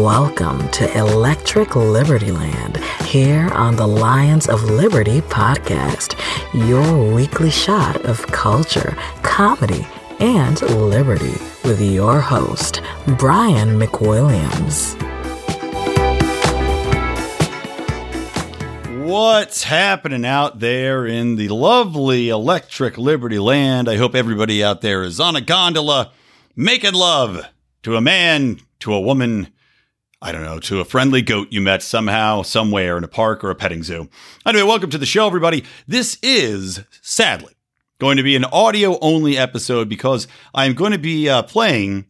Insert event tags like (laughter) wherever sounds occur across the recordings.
Welcome to Electric Liberty Land here on the Lions of Liberty podcast, your weekly shot of culture, comedy, and liberty with your host, Brian McWilliams. What's happening out there in the lovely Electric Liberty Land? I hope everybody out there is on a gondola making love to a man, to a woman, I don't know, to a friendly goat you met somehow, somewhere in a park or a petting zoo. Anyway, welcome to the show, everybody. This is, sadly, going to be an audio only episode because I'm going to be uh, playing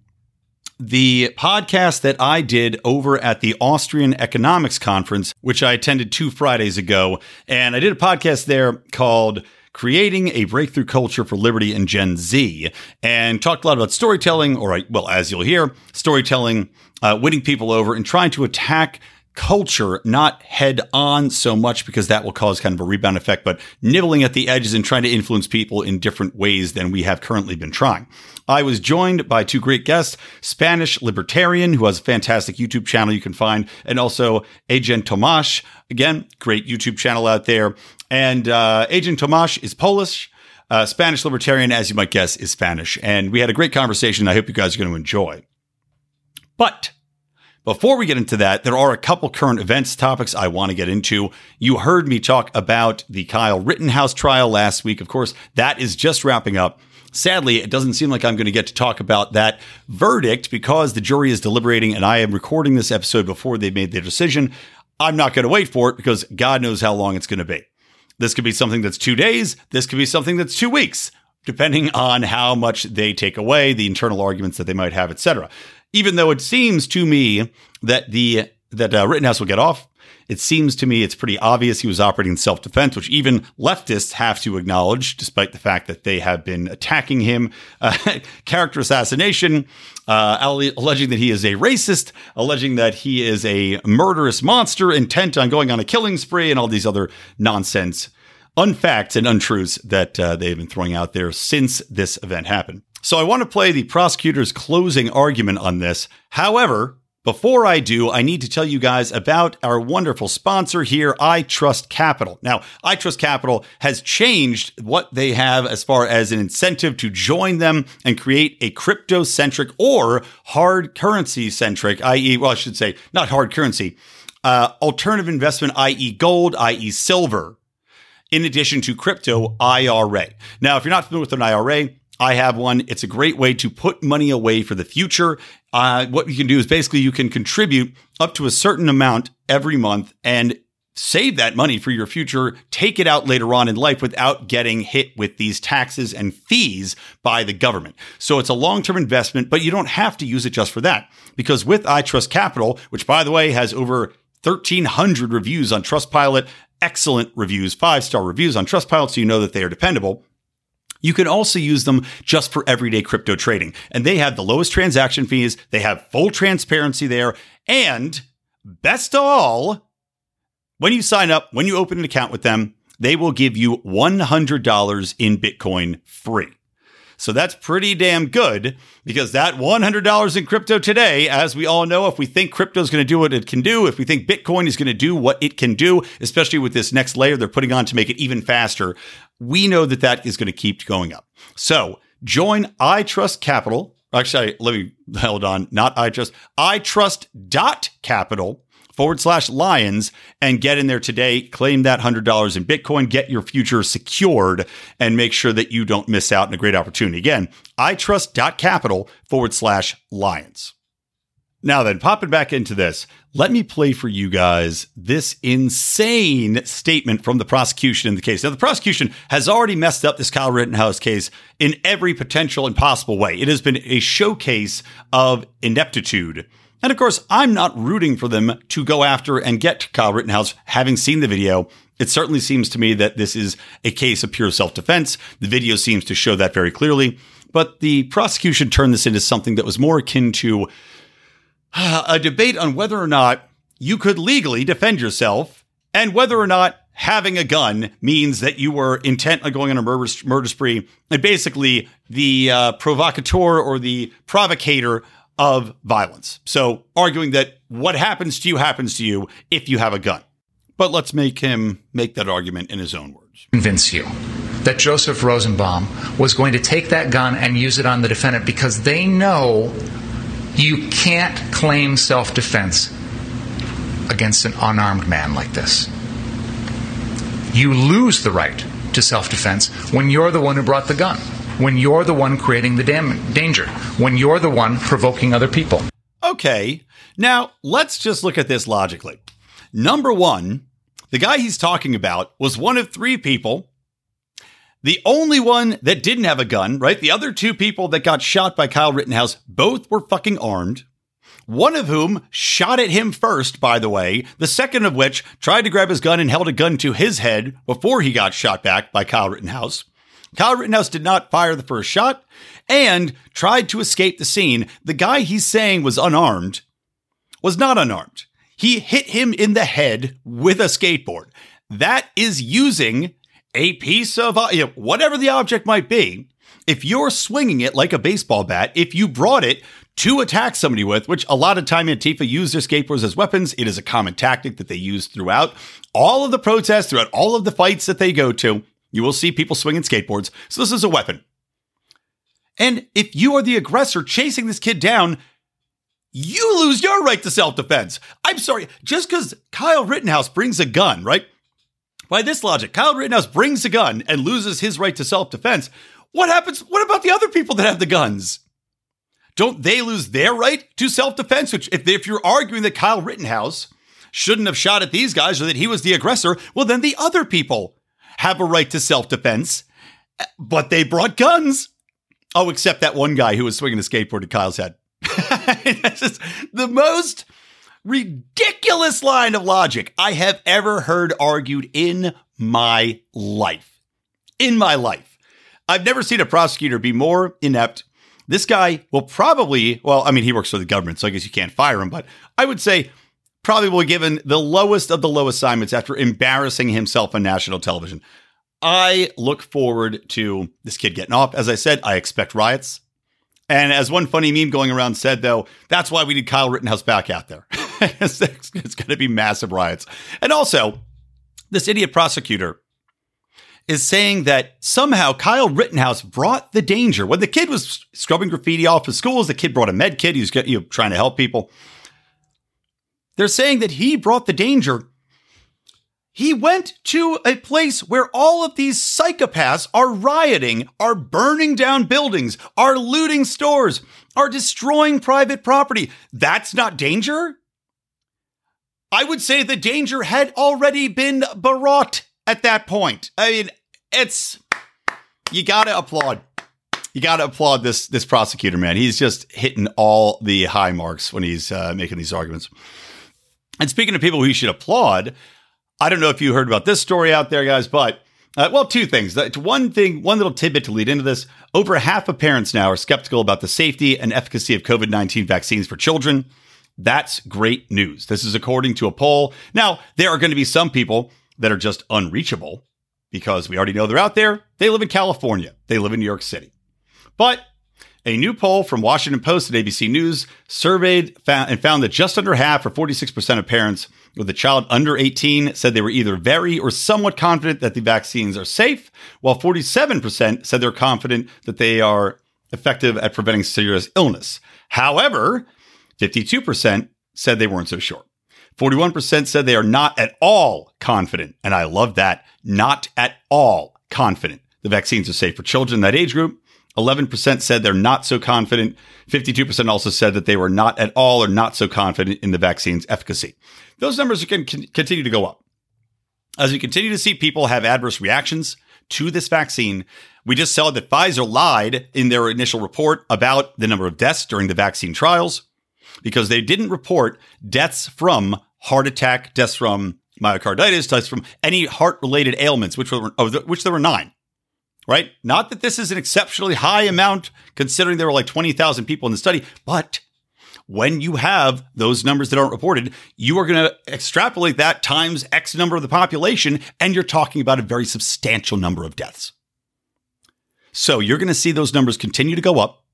the podcast that I did over at the Austrian Economics Conference, which I attended two Fridays ago. And I did a podcast there called Creating a Breakthrough Culture for Liberty and Gen Z, and talked a lot about storytelling, or, well, as you'll hear, storytelling, uh, winning people over, and trying to attack culture, not head on so much because that will cause kind of a rebound effect, but nibbling at the edges and trying to influence people in different ways than we have currently been trying. I was joined by two great guests, Spanish Libertarian, who has a fantastic YouTube channel you can find, and also Agent Tomasz. Again, great YouTube channel out there. And uh, Agent Tomasz is Polish. Uh, Spanish Libertarian, as you might guess, is Spanish. And we had a great conversation I hope you guys are going to enjoy. But before we get into that, there are a couple current events topics I want to get into. You heard me talk about the Kyle Rittenhouse trial last week. Of course, that is just wrapping up. Sadly, it doesn't seem like I'm going to get to talk about that verdict because the jury is deliberating and I am recording this episode before they made their decision. I'm not going to wait for it because God knows how long it's going to be. This could be something that's two days. This could be something that's two weeks, depending on how much they take away, the internal arguments that they might have, etc even though it seems to me that the that uh, Rittenhouse will get off. It seems to me it's pretty obvious he was operating in self defense, which even leftists have to acknowledge, despite the fact that they have been attacking him. (laughs) Uh, character assassination, uh, alleging that he is a racist, alleging that he is a murderous monster intent on going on a killing spree, and all these other nonsense, unfacts, and untruths that uh, they've been throwing out there since this event happened. So I want to play the prosecutor's closing argument on this. However, before I do, I need to tell you guys about our wonderful sponsor here, iTrust Capital. Now, iTrust Capital has changed what they have as far as an incentive to join them and create a crypto centric or hard currency centric, i.e., well, I should say, not hard currency, uh, alternative investment, i.e., gold, i.e., silver, in addition to crypto IRA. Now, if you're not familiar with an IRA, I have one. It's a great way to put money away for the future. Uh, what you can do is basically you can contribute up to a certain amount every month and save that money for your future, take it out later on in life without getting hit with these taxes and fees by the government. So it's a long term investment, but you don't have to use it just for that. Because with iTrust Capital, which by the way has over 1,300 reviews on Trustpilot, excellent reviews, five star reviews on Trustpilot, so you know that they are dependable. You can also use them just for everyday crypto trading. And they have the lowest transaction fees. They have full transparency there. And best of all, when you sign up, when you open an account with them, they will give you $100 in Bitcoin free. So that's pretty damn good because that $100 in crypto today, as we all know, if we think crypto is going to do what it can do, if we think Bitcoin is going to do what it can do, especially with this next layer they're putting on to make it even faster, we know that that is going to keep going up. So join iTrust Capital. Actually, let me hold on. Not iTrust. I Trust dot capital forward slash lions and get in there today. Claim that $100 in Bitcoin, get your future secured, and make sure that you don't miss out on a great opportunity. Again, iTrust dot capital forward slash lions. Now then, popping back into this, let me play for you guys this insane statement from the prosecution in the case. Now, the prosecution has already messed up this Kyle Rittenhouse case in every potential and possible way. It has been a showcase of ineptitude. And of course, I'm not rooting for them to go after and get Kyle Rittenhouse, having seen the video. It certainly seems to me that this is a case of pure self defense. The video seems to show that very clearly. But the prosecution turned this into something that was more akin to (sighs) a debate on whether or not you could legally defend yourself and whether or not having a gun means that you were intent on going on a murder, murder spree and basically the uh, provocateur or the provocator of violence. So, arguing that what happens to you happens to you if you have a gun. But let's make him make that argument in his own words. Convince you that Joseph Rosenbaum was going to take that gun and use it on the defendant because they know you can't claim self defense against an unarmed man like this. You lose the right to self defense when you're the one who brought the gun, when you're the one creating the dam- danger, when you're the one provoking other people. Okay, now let's just look at this logically. Number one, the guy he's talking about was one of three people. The only one that didn't have a gun, right? The other two people that got shot by Kyle Rittenhouse both were fucking armed one of whom shot at him first, by the way, the second of which tried to grab his gun and held a gun to his head before he got shot back by Kyle Rittenhouse. Kyle Rittenhouse did not fire the first shot and tried to escape the scene. The guy he's saying was unarmed was not unarmed. He hit him in the head with a skateboard. That is using a piece of uh, you know, whatever the object might be. If you're swinging it like a baseball bat, if you brought it to attack somebody with, which a lot of time Antifa use their skateboards as weapons. It is a common tactic that they use throughout all of the protests, throughout all of the fights that they go to. You will see people swinging skateboards. So this is a weapon. And if you are the aggressor chasing this kid down, you lose your right to self defense. I'm sorry, just because Kyle Rittenhouse brings a gun, right? By this logic, Kyle Rittenhouse brings a gun and loses his right to self defense. What happens? What about the other people that have the guns? don't they lose their right to self defense? Which, if, if you're arguing that Kyle Rittenhouse shouldn't have shot at these guys or that he was the aggressor, well, then the other people have a right to self defense, but they brought guns. Oh, except that one guy who was swinging a skateboard at Kyle's head. (laughs) That's the most ridiculous line of logic I have ever heard argued in my life. In my life. I've never seen a prosecutor be more inept this guy will probably, well, I mean, he works for the government, so I guess you can't fire him, but I would say probably will be given the lowest of the low assignments after embarrassing himself on national television. I look forward to this kid getting off. As I said, I expect riots. And as one funny meme going around said, though, that's why we need Kyle Rittenhouse back out there. (laughs) it's, it's going to be massive riots. And also, this idiot prosecutor is saying that somehow Kyle Rittenhouse brought the danger. When the kid was scrubbing graffiti off his schools, the kid brought a med kit. He was you know, trying to help people. They're saying that he brought the danger. He went to a place where all of these psychopaths are rioting, are burning down buildings, are looting stores, are destroying private property. That's not danger? I would say the danger had already been brought at that point. I mean, it's you got to applaud. You got to applaud this this prosecutor, man. He's just hitting all the high marks when he's uh, making these arguments. And speaking of people who you should applaud, I don't know if you heard about this story out there, guys, but uh, well, two things. One thing, one little tidbit to lead into this. Over half of parents now are skeptical about the safety and efficacy of COVID 19 vaccines for children. That's great news. This is according to a poll. Now, there are going to be some people that are just unreachable because we already know they're out there. They live in California, they live in New York City. But a new poll from Washington Post and ABC News surveyed and found that just under half, or 46% of parents with a child under 18, said they were either very or somewhat confident that the vaccines are safe, while 47% said they're confident that they are effective at preventing serious illness. However, 52% said they weren't so sure. 41% said they are not at all confident. And I love that. Not at all confident. The vaccines are safe for children that age group. 11% said they're not so confident. 52% also said that they were not at all or not so confident in the vaccine's efficacy. Those numbers can continue to go up. As we continue to see people have adverse reactions to this vaccine, we just saw that Pfizer lied in their initial report about the number of deaths during the vaccine trials because they didn't report deaths from heart attack, deaths from myocarditis, deaths from any heart related ailments, which were, which there were nine, right? Not that this is an exceptionally high amount considering there were like 20,000 people in the study, but when you have those numbers that aren't reported, you are going to extrapolate that times X number of the population, and you're talking about a very substantial number of deaths. So you're going to see those numbers continue to go up.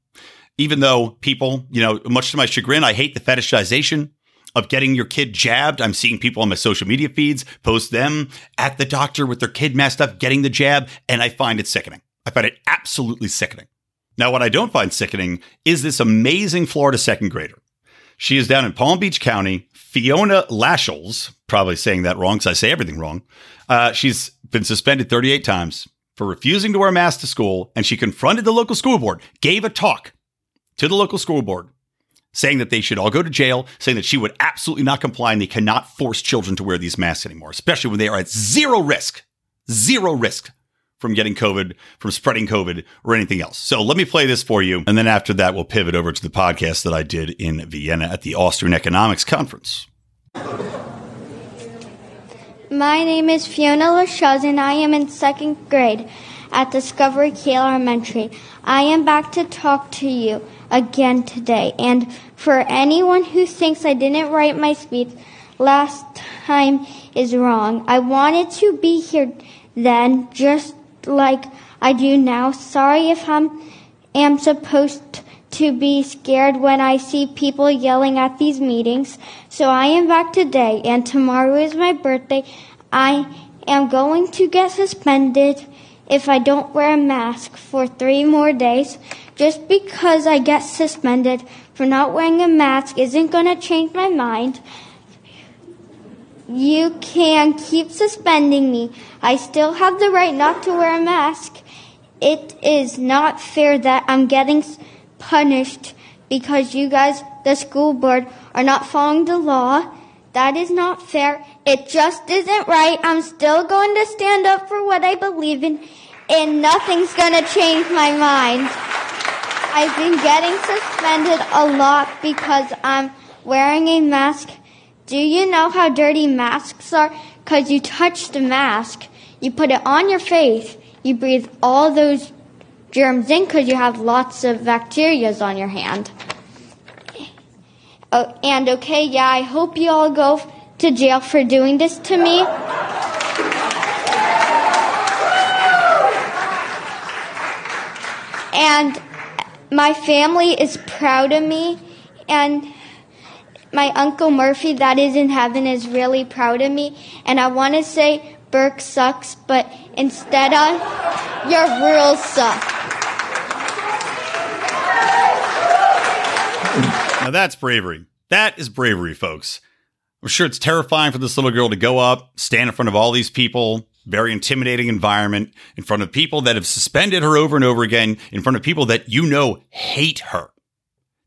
even though people, you know, much to my chagrin, I hate the fetishization of getting your kid jabbed. I'm seeing people on my social media feeds post them at the doctor with their kid messed up getting the jab, and I find it sickening. I find it absolutely sickening. Now, what I don't find sickening is this amazing Florida second grader. She is down in Palm Beach County. Fiona Lashells, probably saying that wrong because I say everything wrong. Uh, she's been suspended 38 times for refusing to wear a mask to school, and she confronted the local school board, gave a talk to the local school board saying that they should all go to jail, saying that she would absolutely not comply and they cannot force children to wear these masks anymore, especially when they are at zero risk, zero risk from getting COVID, from spreading COVID or anything else. So let me play this for you. And then after that, we'll pivot over to the podcast that I did in Vienna at the Austrian Economics Conference. My name is Fiona Lashells and I am in second grade at Discovery Key Elementary. I am back to talk to you again today. And for anyone who thinks I didn't write my speech last time is wrong. I wanted to be here then, just like I do now. Sorry if I am supposed to be scared when I see people yelling at these meetings. So I am back today, and tomorrow is my birthday. I am going to get suspended if I don't wear a mask for three more days. Just because I get suspended for not wearing a mask isn't going to change my mind. You can keep suspending me. I still have the right not to wear a mask. It is not fair that I'm getting punished because you guys, the school board, are not following the law. That is not fair. It just isn't right. I'm still going to stand up for what I believe in, and nothing's going to change my mind. I've been getting suspended a lot because I'm wearing a mask. Do you know how dirty masks are? Because you touch the mask, you put it on your face, you breathe all those germs in because you have lots of bacterias on your hand. Oh, and okay, yeah, I hope you all go to jail for doing this to me. And my family is proud of me, and my Uncle Murphy, that is in heaven, is really proud of me. And I want to say Burke sucks, but instead of your rules suck. Now that's bravery. That is bravery, folks. I'm sure it's terrifying for this little girl to go up, stand in front of all these people, very intimidating environment, in front of people that have suspended her over and over again, in front of people that you know hate her.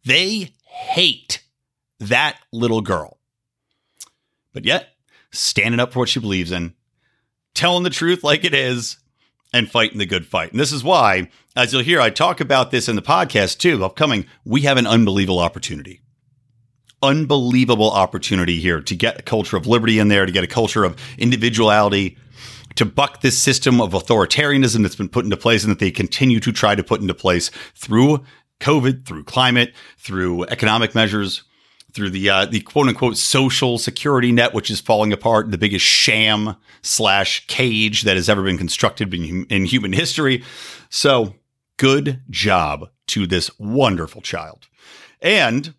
They hate that little girl. But yet, standing up for what she believes in, telling the truth like it is, and fighting the good fight. And this is why, as you'll hear, I talk about this in the podcast too, upcoming, we have an unbelievable opportunity. Unbelievable opportunity here to get a culture of liberty in there, to get a culture of individuality, to buck this system of authoritarianism that's been put into place and that they continue to try to put into place through COVID, through climate, through economic measures, through the uh, the quote unquote social security net, which is falling apart, the biggest sham slash cage that has ever been constructed in, in human history. So, good job to this wonderful child. And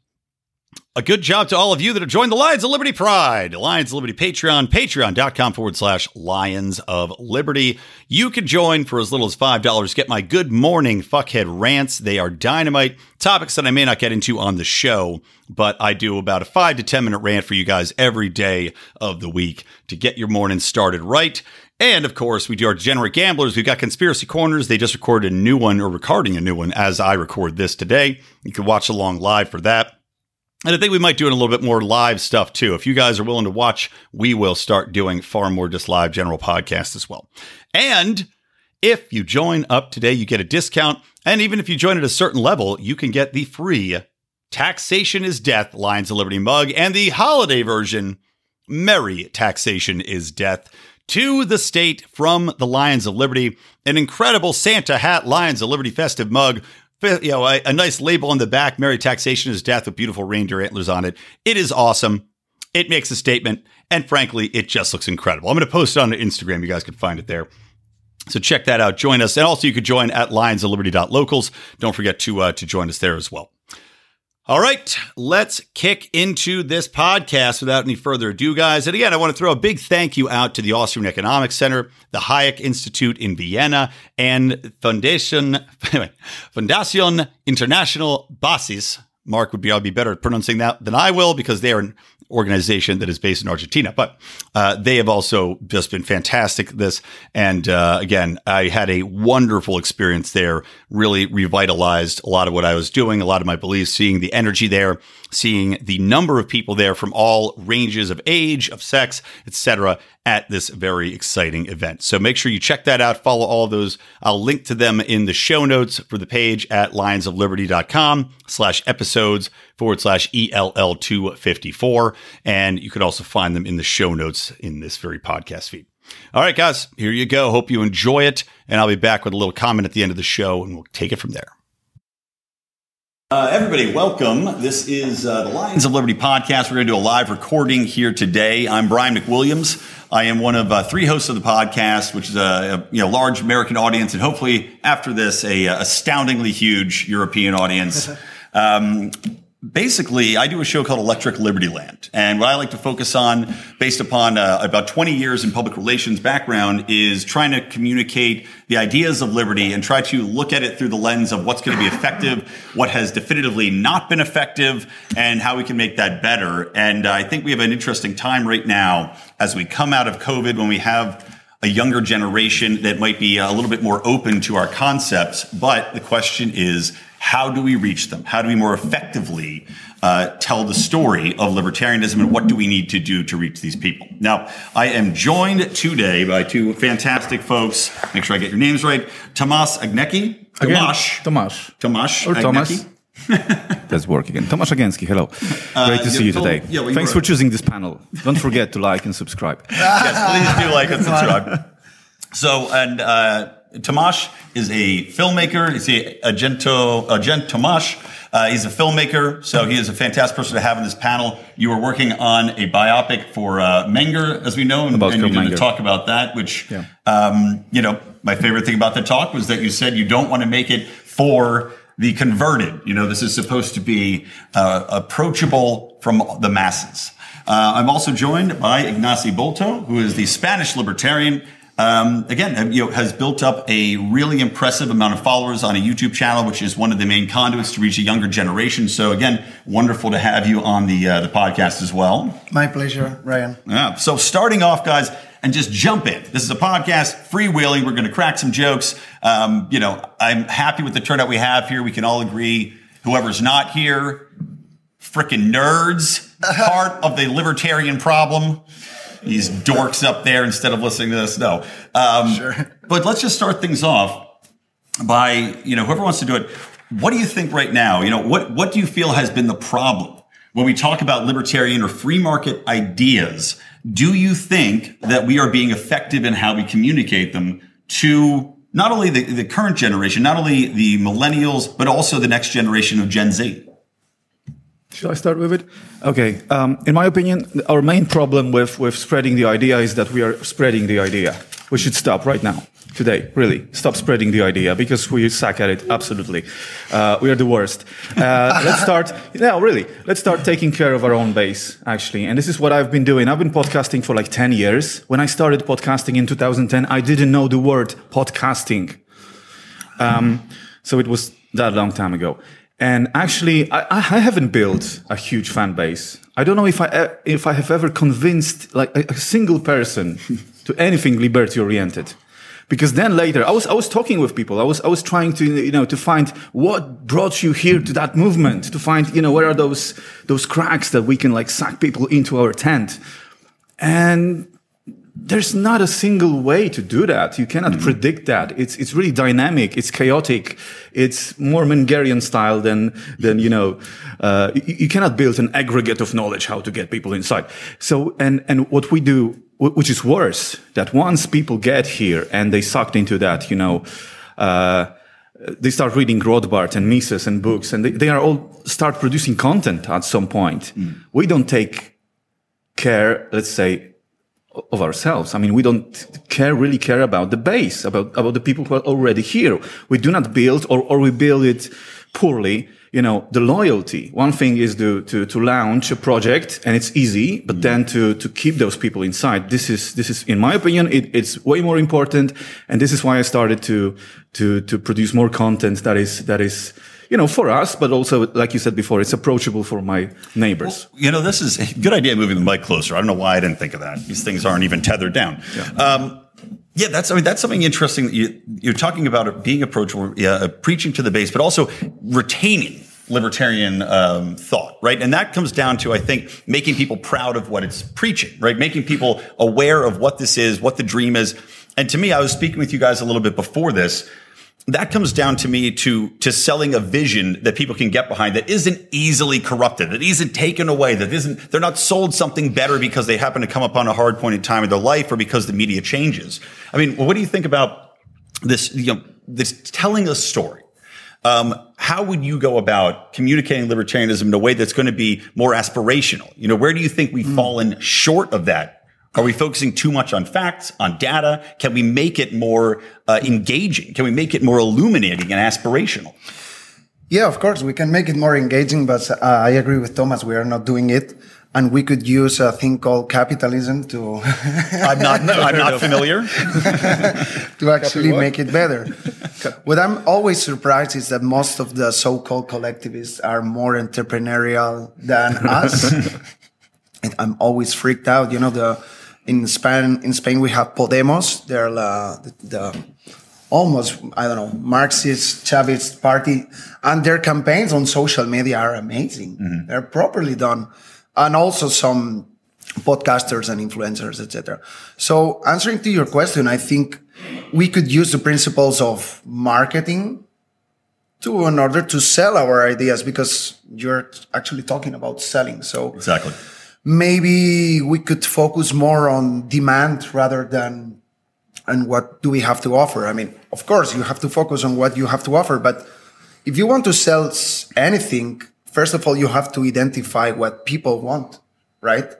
a good job to all of you that have joined the Lions of Liberty Pride, Lions of Liberty Patreon, patreon.com forward slash Lions of Liberty. You can join for as little as $5. Get my good morning fuckhead rants. They are dynamite topics that I may not get into on the show, but I do about a five to 10 minute rant for you guys every day of the week to get your morning started right. And of course, we do our degenerate gamblers. We've got conspiracy corners. They just recorded a new one or recording a new one as I record this today. You can watch along live for that. And I think we might do a little bit more live stuff too. If you guys are willing to watch, we will start doing far more just live general podcasts as well. And if you join up today, you get a discount. And even if you join at a certain level, you can get the free Taxation is Death Lions of Liberty mug and the holiday version, Merry Taxation is Death to the state from the Lions of Liberty. An incredible Santa hat Lions of Liberty festive mug you know, a, a, nice label on the back, Merry Taxation is Death with beautiful reindeer antlers on it. It is awesome. It makes a statement. And frankly, it just looks incredible. I'm going to post it on Instagram. You guys can find it there. So check that out. Join us. And also you could join at lionsofliberty.locals. Don't forget to, uh, to join us there as well. All right, let's kick into this podcast without any further ado, guys. And again, I want to throw a big thank you out to the Austrian Economics Center, the Hayek Institute in Vienna, and Foundation (laughs) Foundation International Basis. Mark would be, I'll be better at pronouncing that than I will because they are an organization that is based in Argentina. But uh, they have also just been fantastic. This and uh, again, I had a wonderful experience there. Really revitalized a lot of what I was doing, a lot of my beliefs, seeing the energy there, seeing the number of people there from all ranges of age, of sex, etc. At this very exciting event. So make sure you check that out. Follow all those. I'll link to them in the show notes for the page at lionsofliberty.com slash episodes forward slash ELL254. And you could also find them in the show notes in this very podcast feed. All right, guys, here you go. Hope you enjoy it. And I'll be back with a little comment at the end of the show and we'll take it from there. Uh, everybody, welcome. This is uh, the Lions of Liberty podcast. We're going to do a live recording here today. I'm Brian McWilliams. I am one of uh, three hosts of the podcast, which is a, a, you know large American audience, and hopefully after this, a, a astoundingly huge European audience. (laughs) Um, basically, I do a show called Electric Liberty Land. And what I like to focus on, based upon uh, about 20 years in public relations background, is trying to communicate the ideas of liberty and try to look at it through the lens of what's going to be effective, what has definitively not been effective, and how we can make that better. And uh, I think we have an interesting time right now as we come out of COVID when we have a younger generation that might be a little bit more open to our concepts. But the question is, how do we reach them? How do we more effectively uh, tell the story of libertarianism and what do we need to do to reach these people? Now, I am joined today by two fantastic folks. Make sure I get your names right. Tomasz Agnecki. Tomasz. Tomasz. Tomasz. Or Tomasz. That's (laughs) work again. Tomasz Agenski, hello. Great to see you today. yeah, well, Thanks for choosing this panel. Don't forget to like and subscribe. (laughs) yes, please do like and (laughs) subscribe. So, and uh, Tomasz is a filmmaker. He's a Agento, Agent Tomasz. Uh, he's a filmmaker, so he is a fantastic person to have in this panel. You were working on a biopic for uh, Menger, as we know, and, About and going to talk about that. Which, Yeah. um, you know, my favorite thing about the talk was that you said you don't want to make it for the converted. You know, this is supposed to be uh, approachable from the masses. Uh, I'm also joined by Ignacy Bolto, who is the Spanish libertarian. Um, again, you know, has built up a really impressive amount of followers on a YouTube channel, which is one of the main conduits to reach a younger generation. So, again, wonderful to have you on the uh, the podcast as well. My pleasure, Ryan. Yeah. So starting off, guys, and just jump in. This is a podcast, freewheeling. We're going to crack some jokes. Um, you know, I'm happy with the turnout we have here. We can all agree. Whoever's not here, freaking nerds, (laughs) part of the libertarian problem. These dorks up there instead of listening to this. No. Um, Sure. (laughs) But let's just start things off by, you know, whoever wants to do it. What do you think right now? You know, what, what do you feel has been the problem when we talk about libertarian or free market ideas? Do you think that we are being effective in how we communicate them to not only the, the current generation, not only the millennials, but also the next generation of Gen Z? Should I start with it? Okay. Um, in my opinion, our main problem with, with spreading the idea is that we are spreading the idea. We should stop right now, today, really. Stop spreading the idea because we suck at it, absolutely. Uh, we are the worst. Uh, (laughs) let's start, no, really, let's start taking care of our own base, actually. And this is what I've been doing. I've been podcasting for like 10 years. When I started podcasting in 2010, I didn't know the word podcasting. Um, so it was that long time ago. And actually, I, I haven't built a huge fan base. I don't know if I if I have ever convinced like a, a single person (laughs) to anything liberty oriented. Because then later, I was I was talking with people. I was I was trying to you know to find what brought you here to that movement. To find you know where are those those cracks that we can like suck people into our tent. And there's not a single way to do that. You cannot predict that. It's it's really dynamic. It's chaotic. It's more Mengerian style than than you know. Uh, you, you cannot build an aggregate of knowledge how to get people inside. So and and what we do, which is worse, that once people get here and they sucked into that, you know. Uh, they start reading Rothbard and Mises and books, and they, they are all start producing content at some point. We don't take care, let's say, of ourselves. I mean, we don't care, really care about the base, about, about the people who are already here. We do not build or, or we build it poorly. You know, the loyalty. One thing is to, to, to launch a project and it's easy, but mm-hmm. then to, to keep those people inside. This is, this is, in my opinion, it, it's way more important. And this is why I started to, to, to produce more content that is, that is, you know, for us, but also, like you said before, it's approachable for my neighbors. Well, you know, this is a good idea moving the mic closer. I don't know why I didn't think of that. These things aren't even tethered down. Yeah. Um, yeah, that's I mean that's something interesting. That you, you're talking about being approachable, yeah, uh, preaching to the base, but also retaining libertarian um, thought, right? And that comes down to, I think, making people proud of what it's preaching, right? Making people aware of what this is, what the dream is. And to me, I was speaking with you guys a little bit before this that comes down to me to to selling a vision that people can get behind that isn't easily corrupted, that isn't taken away, that isn't they're not sold something better because they happen to come upon a hard point in time in their life or because the media changes. I mean, what do you think about this? You know, this telling a story. Um, how would you go about communicating libertarianism in a way that's going to be more aspirational? You know, where do you think we've mm. fallen short of that are we focusing too much on facts, on data? Can we make it more uh, engaging? Can we make it more illuminating and aspirational? Yeah, of course, we can make it more engaging, but uh, I agree with Thomas. We are not doing it. And we could use a thing called capitalism to. (laughs) I'm not, (laughs) I'm not familiar. (laughs) to actually make it better. what I'm always surprised is that most of the so called collectivists are more entrepreneurial than us. and I'm always freaked out. You know, the in Spain, in Spain, we have Podemos. They're uh, the, the, almost, I don't know, Marxist Chavist party. And their campaigns on social media are amazing. Mm-hmm. They're properly done. And also some podcasters and influencers, etc. So answering to your question, I think we could use the principles of marketing to in order to sell our ideas because you're actually talking about selling. So exactly maybe we could focus more on demand rather than and what do we have to offer. I mean, of course, you have to focus on what you have to offer, but if you want to sell anything, first of all, you have to identify what people want, right?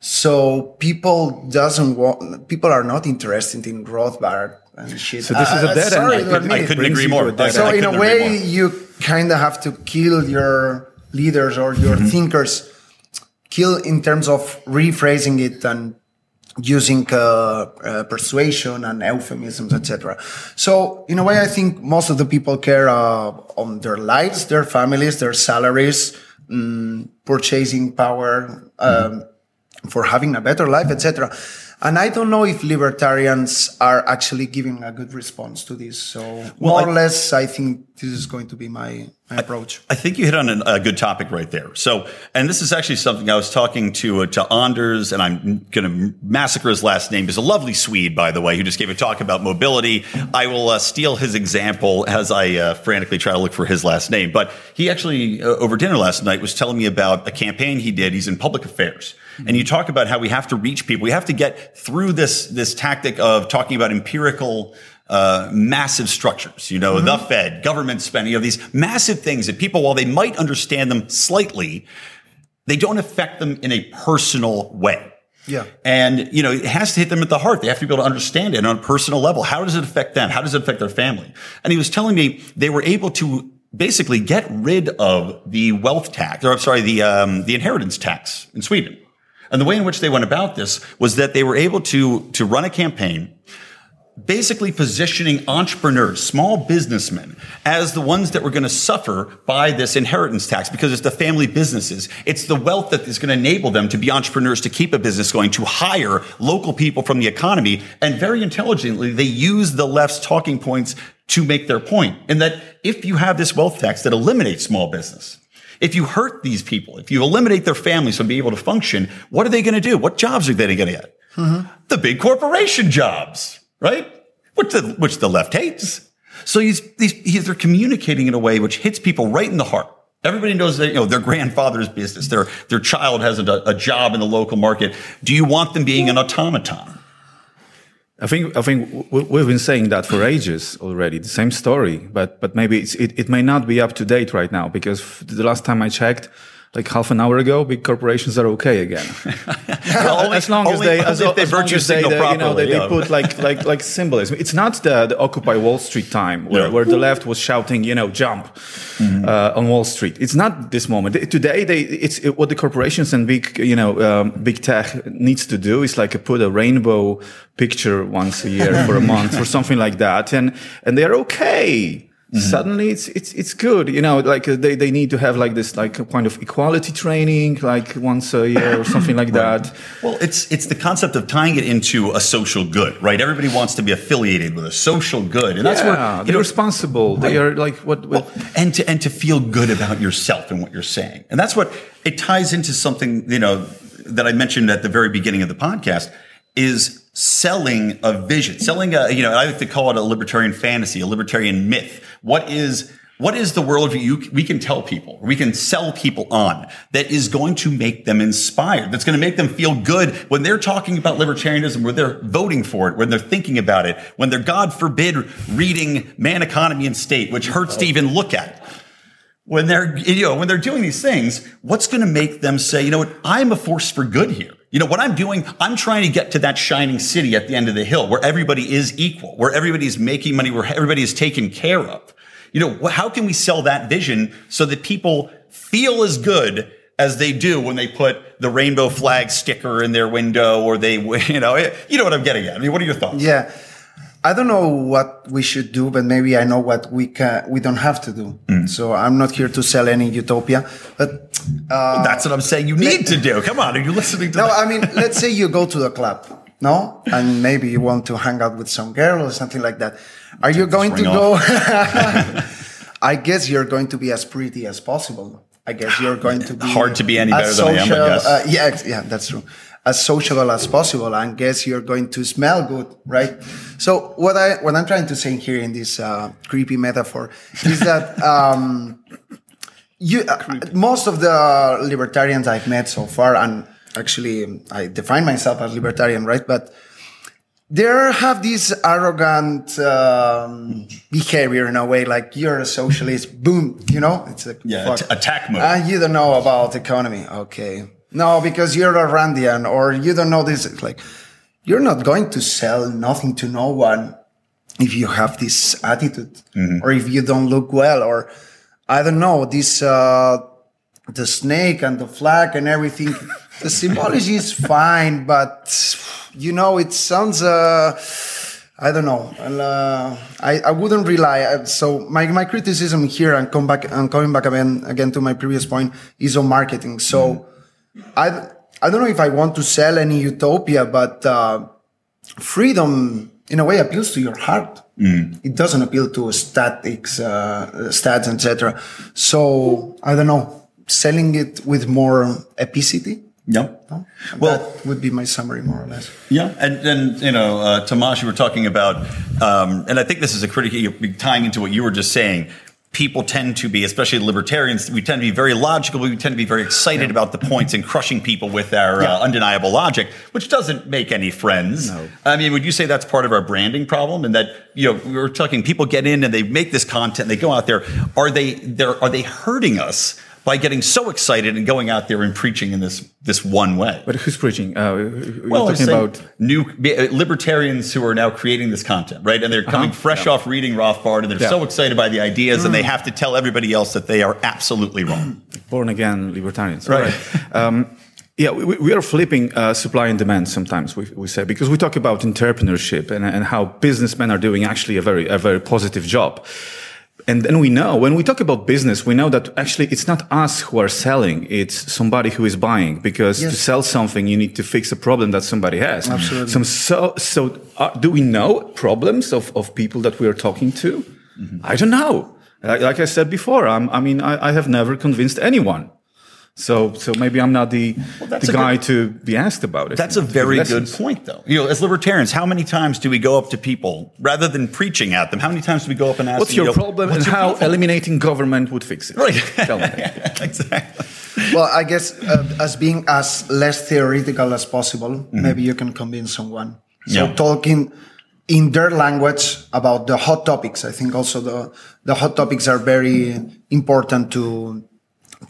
So people doesn't want, people are not interested in Rothbard and shit. So this uh, is a uh, dead sorry, end. I, could, I couldn't agree more. So in a way, you kind of have to kill your leaders or your mm-hmm. thinkers kill in terms of rephrasing it and using uh, uh, persuasion and euphemisms, etc. So, in a way, I think most of the people care uh, on their lives, their families, their salaries, um, purchasing power, um, for having a better life, etc. And I don't know if libertarians are actually giving a good response to this. So well, more I, or less, I think this is going to be my approach. I, I, think you hit on a good topic right there. So, and this is actually something I was talking to uh, to Anders, and I'm going to massacre his last name. He's a lovely Swede, by the way, who just gave a talk about mobility. I will uh, steal his example as I uh, frantically try to look for his last name. But he actually, uh, over dinner last night, was telling me about a campaign he did. He's in public affairs and you talk about how we have to reach people. We have to get through this, this tactic of talking about empirical, uh, massive structures, you know, mm-hmm. the Fed, government spending, you know, these massive things that people, while they might understand them slightly, they don't affect them in a personal way. Yeah. And, you know, it has to hit them at the heart. They have to be able to understand it on a personal level. How does it affect them? How does it affect their family? And he was telling me they were able to basically get rid of the wealth tax, or I'm sorry, the, um, the inheritance tax in Sweden. And the way in which they went about this was that they were able to, to run a campaign basically positioning entrepreneurs, small businessmen, as the ones that were going to suffer by this inheritance tax because it's the family businesses. It's the wealth that is going to enable them to be entrepreneurs, to keep a business going, to hire local people from the economy. And very intelligently, they use the left's talking points to make their point. And that if you have this wealth tax that eliminates small business, if you hurt these people, if you eliminate their families from being able to function, what are they going to do? What jobs are they going to get? Mm-hmm. The big corporation jobs, right? Which the, which the left hates. So he's, these, he's, they're communicating in a way which hits people right in the heart. Everybody knows that, you know, their grandfather's business, their, their child has a, a job in the local market. Do you want them being an automaton? I think I think we've been saying that for ages already. The same story, but but maybe it it may not be up to date right now because the last time I checked, like half an hour ago, big corporations are okay again. (laughs) only, as long as they, as, if they as virtue as they, they, you know, they, properly, they put like like like symbolism. It's not the, the Occupy Wall Street time where, Yeah. where the left was shouting, you know, jump Mm-hmm. uh, on Wall Street. It's not this moment. Today, they it's it, what the corporations and big you know um, big tech needs to do is like put a rainbow picture once a year for a month or something like that, and and they're okay. Mm-hmm. Suddenly, it's it's it's good. You know, like uh, they, they need to have like this like a kind of equality training, like once a year or something like (laughs) that. Well, it's it's the concept of tying it into a social good, right? Everybody wants to be affiliated with a social good, and that's yeah, where you they're know, responsible. They are like what, what well, and to and to feel good about yourself and what you're saying, and that's what it ties into something you know that I mentioned at the very beginning of the podcast is selling a vision, selling a you know I like to call it a libertarian fantasy, a libertarian myth. What is what is the worldview you, we can tell people, we can sell people on that is going to make them inspired, that's going to make them feel good when they're talking about libertarianism, when they're voting for it, when they're thinking about it, when they're, God forbid, reading Man, Economy, and State, which hurts to even look at. When they're you know when they're doing these things what's going to make them say you know what? I'm a force for good here you know what i'm doing i'm trying to get to that shining city at the end of the hill where everybody is equal where everybody is making money where everybody is taken care of you know how can we sell that vision so that people feel as good as they do when they put the rainbow flag sticker in their window or they (laughs) you know you know what i'm getting at i mean what are your thoughts Yeah. I don't know what we should do, but maybe I know what we can, we don't have to do. Mm. So I'm not here to sell any utopia, but, uh, that's what i'm saying you need to do come on are you listening to no, that? I mean, let's say you go to the club, no? And maybe you want to hang out with some girl or something like that. Are you going to go? (laughs) I guess you're going to be as pretty as possible. I guess you're going to be Hard to be any better than I am, social- yes. uh, yeah, yeah, that's true. As sociable as possible, and guess you're going to smell good, right? So what I what I'm trying to say here in this uh, creepy metaphor is that um, you uh, most of the libertarians I've met so far, and actually I define myself as libertarian, right? But they have this arrogant um, behavior in a way, like you're a socialist, boom, you know? It's a Yeah, fuck. attack mode. And you don't know about economy, okay? No, because you're a Randian, or you don't know this. It's like you're not going to sell nothing to no one if you have this attitude, Mm-hmm. or if you don't look well, or I don't know this. Uh, the snake and the flag and everything. (laughs) The symbology is fine, but you know, it sounds. Uh, I don't know. And, Uh, I, I wouldn't rely. uh, So my, my criticism here and come back and coming back again again to my previous point is on marketing. So I I don't know if I want to sell any utopia, but uh, freedom in a way appeals to your heart. It doesn't appeal to statics, uh, stats, etc. So I don't know, selling it with more epicity. yeah No? Well- that would be my summary, more or less. Yeah, and and you know, uh, Tomasz, you were talking about, um, and I think this is a critical tying into what you were just saying. People tend to be, especially libertarians, we tend to be very logical. We tend to be very excited about the points and crushing people with our uh, undeniable logic, which doesn't make any friends. No. I mean, would you say that's part of our branding problem? And that you know, we are talking, people get in and they make this content, they go out there. Are they they're, are they hurting us by getting so excited and going out there and preaching in this this one way? But who's preaching? Uh, you're Well, talking about new uh, libertarians who are now creating this content, right? And they're coming fresh off reading Rothbard, and they're Uh-huh. Yeah. so excited by the ideas, and they have to tell everybody else that they are absolutely wrong. (clears throat) born again libertarians. Right. um, yeah, we, we are flipping uh, supply and demand sometimes, we, we say, because we talk about entrepreneurship and, and how businessmen are doing actually a very, a very positive job. And then we know when we talk about business, we know that actually it's not us who are selling, it's somebody who is buying. Because to sell something, you need to fix a problem that somebody has. Absolutely. Some, so, so uh, do we know problems of, of people that we are talking to? I don't know. Like, like I said before, I'm, I mean, I, I have never convinced anyone. So, so maybe I'm not the, that's the a guy to be asked about it. That's a very good point, though. You know, as libertarians, how many times do we go up to people rather than preaching at them? How many times do we go up and ask? What's them, your you know, problem what's and your how problem? eliminating government would fix it? Right. Tell me. (laughs) exactly. Well, I guess uh, as being as less theoretical as possible, Mm-hmm. maybe you can convince someone. So Yeah. talking in their language about the hot topics. I think also the the hot topics are very important to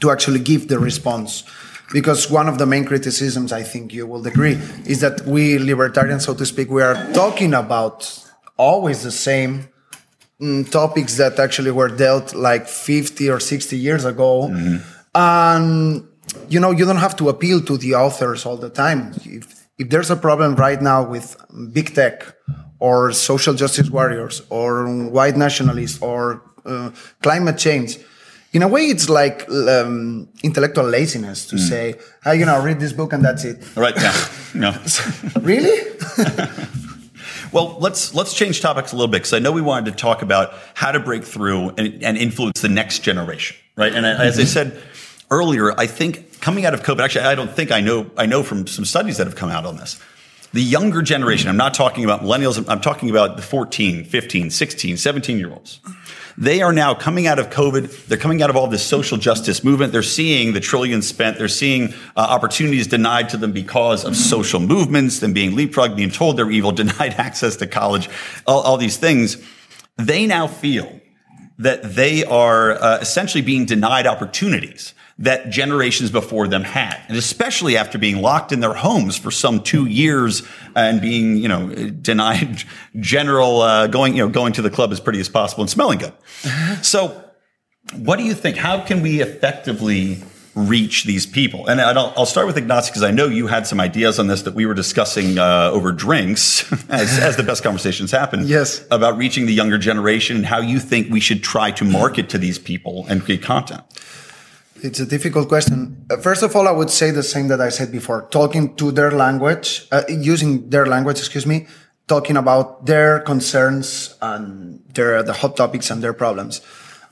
to actually give the response. Because one of the main criticisms, I think you will agree, is that we libertarians, so to speak, we are talking about always the same mm, topics that actually were dealt like 50 or 60 years ago. And, you know, you don't have to appeal to the authors all the time. If, if there's a problem right now with big tech or social justice warriors or white nationalists or uh, climate change, in a way, it's like um, intellectual laziness to say, "Ah, you know, read this book and that's it." Right now, no. (laughs) (laughs) really? (laughs) Well, let's let's change topics a little bit because I know we wanted to talk about how to break through and, and influence the next generation, right? And as I said earlier, I think coming out of COVID, actually, I don't think I know I know from some studies that have come out on this. The younger generation, I'm not talking about millennials, I'm talking about the 14, 15, 16, 17 year olds. They are now coming out of COVID. They're coming out of all this social justice movement. They're seeing the trillions spent. They're seeing uh, opportunities denied to them because of social movements, them being leapfrogged, being told they're evil, (laughs) denied access to college, all, all these things. They now feel that they are uh, essentially being denied opportunities that generations before them had, and especially after being locked in their homes for some two years and being, you know, denied (laughs) general uh, going, you know, going to the club as pretty as possible and smelling good. So, what do you think? How can we effectively reach these people? And I'll, I'll start with Ignasi because I know you had some ideas on this that we were discussing uh, over drinks (laughs) as, as the best conversations happen. Yes. About reaching the younger generation and how you think we should try to market to these people and create content. It's a difficult question. Uh, First of all, I would say the same that I said before: talking to their language, uh, using their language. Excuse me, talking about their concerns and their the hot topics and their problems,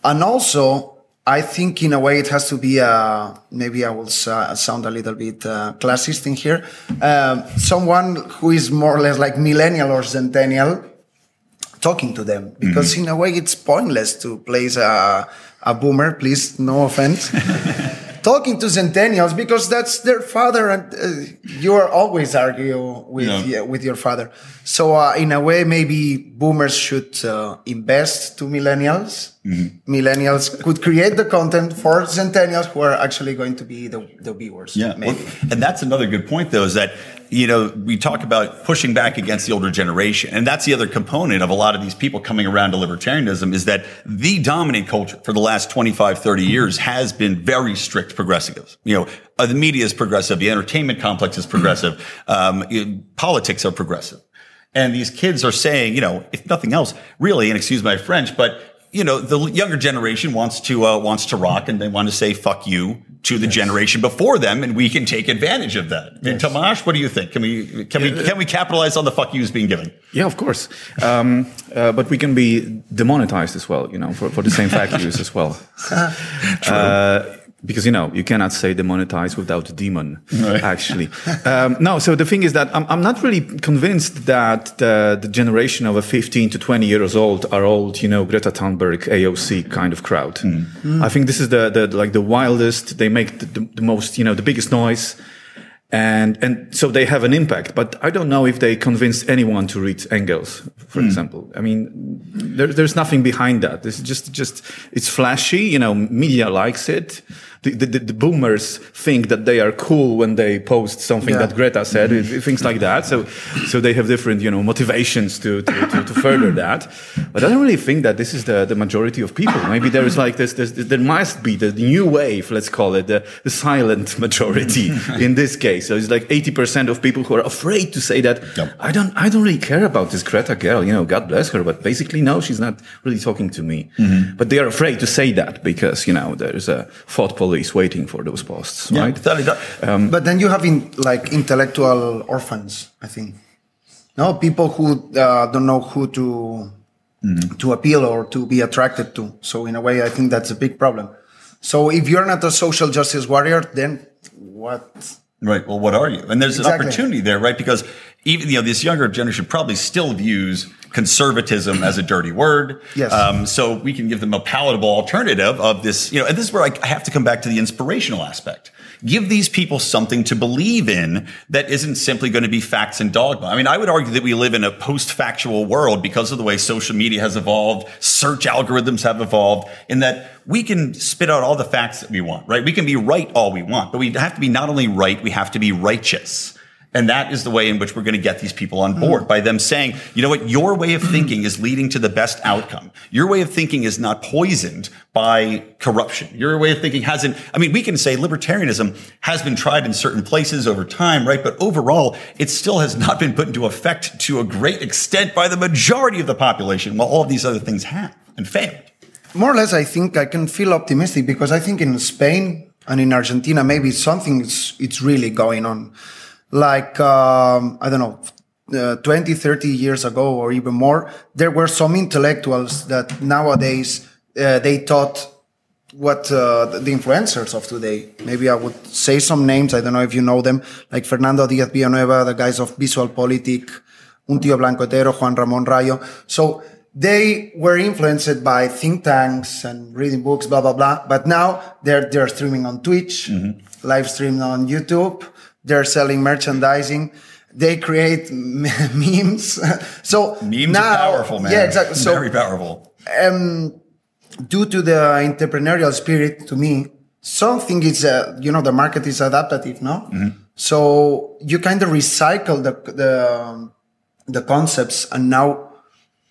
and also I think in a way it has to be uh, maybe I will uh, sound a little bit uh, classist in here. Um, someone who is more or less like millennial or centennial talking to them. Because in a way it's pointless to place a, a boomer please no offense (laughs) talking to centennials because that's their father and uh, you are always argue with Yeah. yeah, with your father so uh, in a way maybe boomers should uh, invest to millennials millennials could create the content for centennials who are actually going to be the, the viewers Yeah. maybe. Well, and that's another good point, though, is that, you know, we talk about pushing back against the older generation. And that's the other component of a lot of these people coming around to libertarianism is that the dominant culture for the last 25, 30 years has been very strict progressives. You know, uh, the media is progressive. The entertainment complex is progressive. Um, politics are progressive. And these kids are saying, you know, if nothing else, really, and excuse my French, but you know, the younger generation wants to uh, wants to rock, and they want to say "fuck you" to the generation before them, and we can take advantage of that. And Tomasz, what do you think? Can we can we can we capitalize on the "fuck yous" being given? Yeah, of course. Um, uh, but we can be demonetized as well, you know, for, for the same fact use as well. (laughs) Uh, because, you know, you cannot say demonetize without a demon, (laughs) actually. Um, no, so the thing is that I'm, I'm not really convinced that the, the generation of a 15 to 20 years old are old, you know, Greta Thunberg, AOC kind of crowd. Hmm. Hmm. I think this is the, the, like the wildest, they make the, the, the most, you know, the biggest noise and and so they have an impact. But I don't know if they convince anyone to read Engels, for hmm. example. I mean, there, there's nothing behind that. It's just just it's flashy. You know, media likes it. The, the, the boomers think that they are cool when they post something Yeah. that Greta said, mm-hmm. things like that. So, so they have different, you know, motivations to, to, to, to further mm-hmm. that. But I don't really think that this is the, the majority of people. Maybe there is like this, this, there must be the new wave, let's call it, the, the silent majority mm-hmm. in this case. So it's like 80% of people who are afraid to say that, Yep. I don't, I don't really care about this Greta girl, you know, God bless her, but basically, no, she's not really talking to me. But they are afraid to say that because, you know, there's a thought police waiting for those posts, right? Totally. but then you have in, like intellectual orphans, I think. No, people who uh, don't know who to to appeal or to be attracted to. So in a way, I think that's a big problem. So if you're not a social justice warrior, then what? Right. Well, what are you? And there's Exactly. an opportunity there, right? Because even you know this younger generation probably still views conservatism as a dirty word. Yes. Um, so we can give them a palatable alternative of this. You know, and this is where I, I have to come back to the inspirational aspect. Give these people something to believe in that isn't simply going to be facts and dogma. I mean, I would argue that we live in a post-factual world because of the way social media has evolved, search algorithms have evolved, in that we can spit out all the facts that we want, right? We can be right all we want, but we have to be not only right, we have to be righteous. And that is the way in which we're going to get these people on board mm. by them saying, you know what, your way of thinking is leading to the best outcome. Your way of thinking is not poisoned by corruption. Your way of thinking hasn't, I mean, we can say libertarianism has been tried in certain places over time, right? But overall, it still has not been put into effect to a great extent by the majority of the population, while all of these other things have and failed. More or less, I think I can feel optimistic because I think in Spain and in Argentina, maybe something is, it's really going on like um, I don't know, uh, 20, 30 years ago or even more, there were some intellectuals that nowadays uh, they taught what uh, the influencers of today. Maybe I would say some names. I don't know if you know them, like Fernando Diaz Villanueva, the guys of Visualpolitik, Un Tío Blanco Hetero, Juan Ramon Rallo. So they were influenced by think tanks and reading books, blah blah blah. But now they're they're streaming on Twitch, mm-hmm. live streaming on YouTube they're selling merchandising. They create (laughs) memes. (laughs) so memes now, are powerful, man. Yeah, exactly. So, Very powerful. Um, due to the entrepreneurial spirit, to me, something is, uh, you know, the market is adaptive, no? Mm-hmm. So you kind of recycle the, the, the concepts and now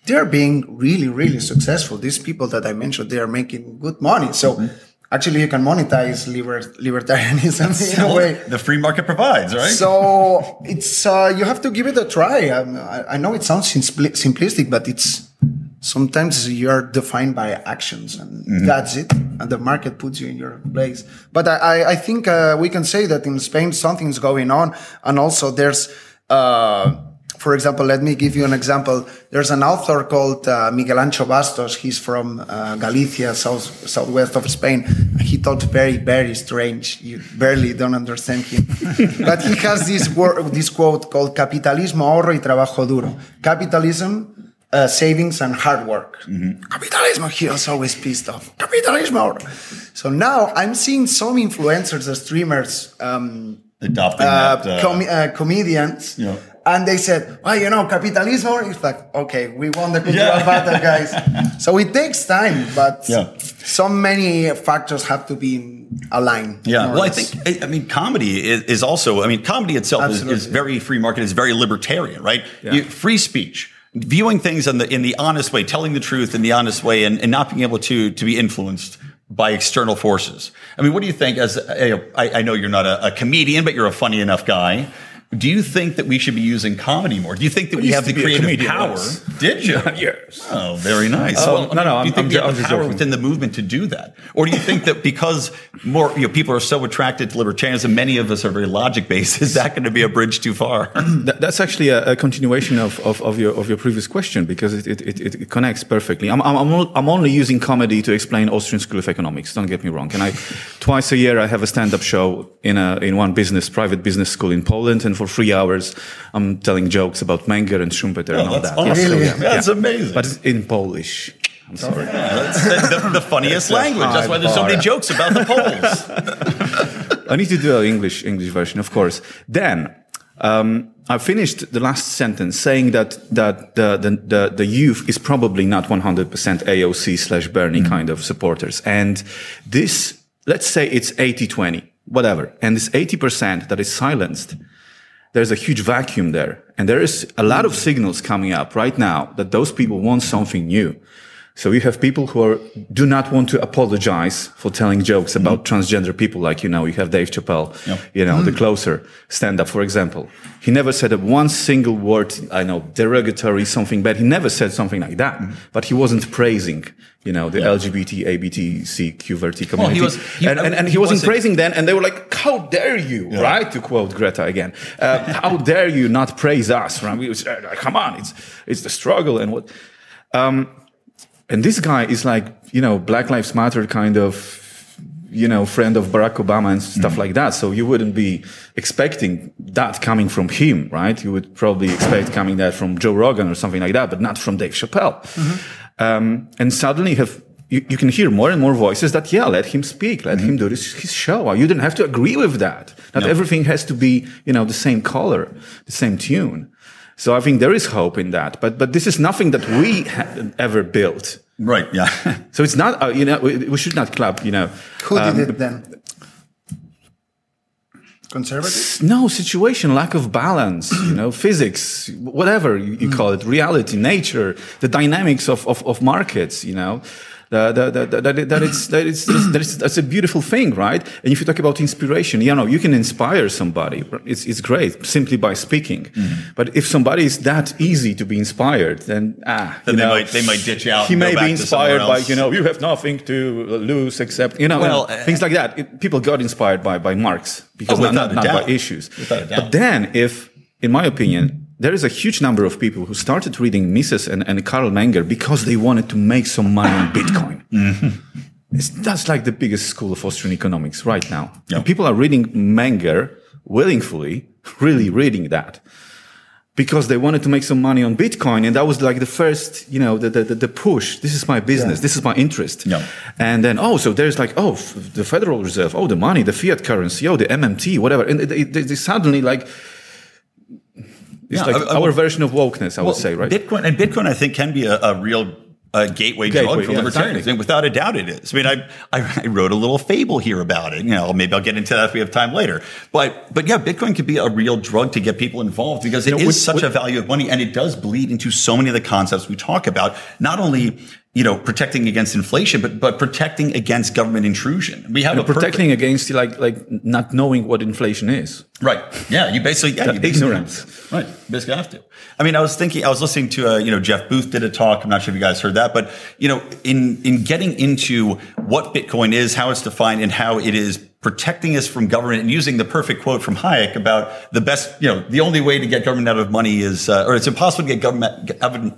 they're being really, really successful. These people that I mentioned, they are making good money. So mm-hmm actually you can monetize liber- libertarianism in a way. the free market provides right? So it's uh, you have to give it a try. Um, I, I, know it sounds simplistic but it's sometimes you're defined by actions and mm-hmm. that's it. And the market puts you in your place. But i, I think uh, we can say that in spain something's going on and also there's uh, for example, let me give you an example. There's an author called uh, Miguel Anxo Bastos. He's from uh, Galicia, south, southwest of Spain. He talks very, very strange. You barely don't understand him. (laughs) but he has this, word, this quote called Capitalismo, ahorro y trabajo duro. Capitalism, uh, savings and hard work. Mm-hmm. Capitalism, he was always pissed off. Capitalismo. So now I'm seeing some influencers, streamers, um, adopting uh, that, uh, com- uh, comedians. Yeah and they said, well, you know, capitalism. It's like, okay, we won the cultural yeah. battle, uh, guys. (laughs) so it takes time, but yeah. so many factors have to be aligned. Yeah. Well, I think, I mean, comedy is, is also, I mean, comedy itself is, is, very free market, is very libertarian, right? Yeah. You, free speech. Viewing things in the in the honest way, telling the truth in the honest way, and, and not being able to to be influenced by external forces. I mean, what do you think? As I, I know you're not a, a comedian, but you're a funny enough guy. Do you think that we should be using comedy more? Do you think that we have the creative power? Once. (laughs) Did you? yes. Oh, very nice. Uh, well, no, no. Do you think I'm, we have I'm the power joking. within the movement to do that, or do you think that because more you know, people are so attracted to libertarianism, many of us are very logic based? Is that going to be a bridge too far? (clears throat) that, that's actually a, a continuation of, of, of, your of your previous question because it it, it, it connects perfectly. I'm, I'm I'm only using comedy to explain Austrian School of Economics. Don't get me wrong. And I (laughs) twice a year I have a stand up show in a in one business private business school in Poland, and for three hours I'm telling jokes about Menger and Schumpeter oh, and all that's that. Awesome. Yes, really? yeah. That's yeah. amazing. But it's in Polish. I'm sorry. Yeah, that's the, the, the funniest language. That's why there's so many jokes about the Poles. (laughs) I need to do an English English version, of course. Then um, I finished the last sentence saying that that the the, the, the youth is probably not 100% AOC slash Bernie mm. kind of supporters, and this let's say it's 80-20, whatever, and this 80% that is silenced there's a huge vacuum there. And there is a lot of signals coming up right now that those people want something new. So you have people who are, do not want to apologize for telling jokes about mm. transgender people. Like, you know, you have Dave Chappelle, yep. you know, mm. the closer stand up, for example. He never said a one single word, I know, derogatory, something bad. He never said something like that, mm. but he wasn't praising, you know, the yeah. LGBT, ABTC, QVRT community. Well, he was, he, and, and, and, he, he wasn't, wasn't praising them. And they were like, how dare you, yeah. right? To quote Greta again, uh, (laughs) how dare you not praise us? Right? We was, uh, come on, it's, it's the struggle and what, um, and this guy is like, you know, Black Lives Matter kind of, you know, friend of Barack Obama and stuff mm-hmm. like that. So you wouldn't be expecting that coming from him, right? You would probably expect coming that from Joe Rogan or something like that, but not from Dave Chappelle. Mm-hmm. Um, and suddenly have you, you, can hear more and more voices that yeah let him speak let mm-hmm. him do this, his show you didn't have to agree with that not no. everything has to be you know the same color the same tune so i think there is hope in that. But but this is nothing that we ever built. Right yeah. (laughs) So it's not uh, you know we, we, should not clap you know who um, did it then? Conservative? No situation lack of balance you know (clears throat) physics whatever you, you mm. call it reality nature the dynamics of, of, of markets you know that, that, that, that, that it's, that it's, that it's, that's a beautiful thing, right? And if you talk about inspiration, you know, you can inspire somebody. It's, it's great simply by speaking. Mm-hmm. But if somebody is that easy to be inspired, then, ah, then they know, might, they might ditch out. He may be inspired by, you know, you have nothing to lose except, you know, well, uh, things like that. It, people got inspired by, by Marx because oh, not, not, not by issues. But then if, in my opinion, there is a huge number of people who started reading Mises and, and Carl Menger because they wanted to make some money on Bitcoin. (laughs) Mm-hmm. that's like the biggest school of Austrian economics right now. People are reading Menger willingly, (laughs) really reading that because they wanted to make some money on Bitcoin. And that was like the first, you know, the, the, the push. This is my business. Yeah. This is my interest. Yeah. And then, oh, so there's like, oh, the Federal Reserve, oh, the money, the fiat currency, oh, the MMT, whatever. And they, they, they suddenly like, it's yeah, like I, I, our version of wokeness, I well, would say, right? Bitcoin and Bitcoin, I think, can be a, a real a gateway, gateway drug for yeah, libertarians. Exactly. And without a doubt it is. I mean, I, I, I, wrote a little fable here about it. You know, maybe I'll get into that if we have time later. But, but yeah, Bitcoin could be a real drug to get people involved because it you know, is such a value of money and it does bleed into so many of the concepts we talk about. Not only you know, protecting against inflation, but but protecting against government intrusion. We have and protecting purpose. against like like not knowing what inflation is. Right. Yeah. You basically yeah. You basically ignorance. Right. You basically have to. I mean, I was thinking. I was listening to uh, you know Jeff Booth did a talk. I'm not sure if you guys heard that, but you know, in in getting into what Bitcoin is, how it's defined, and how it is protecting us from government and using the perfect quote from Hayek about the best, you know, the only way to get government out of money is, uh, or it's impossible to get government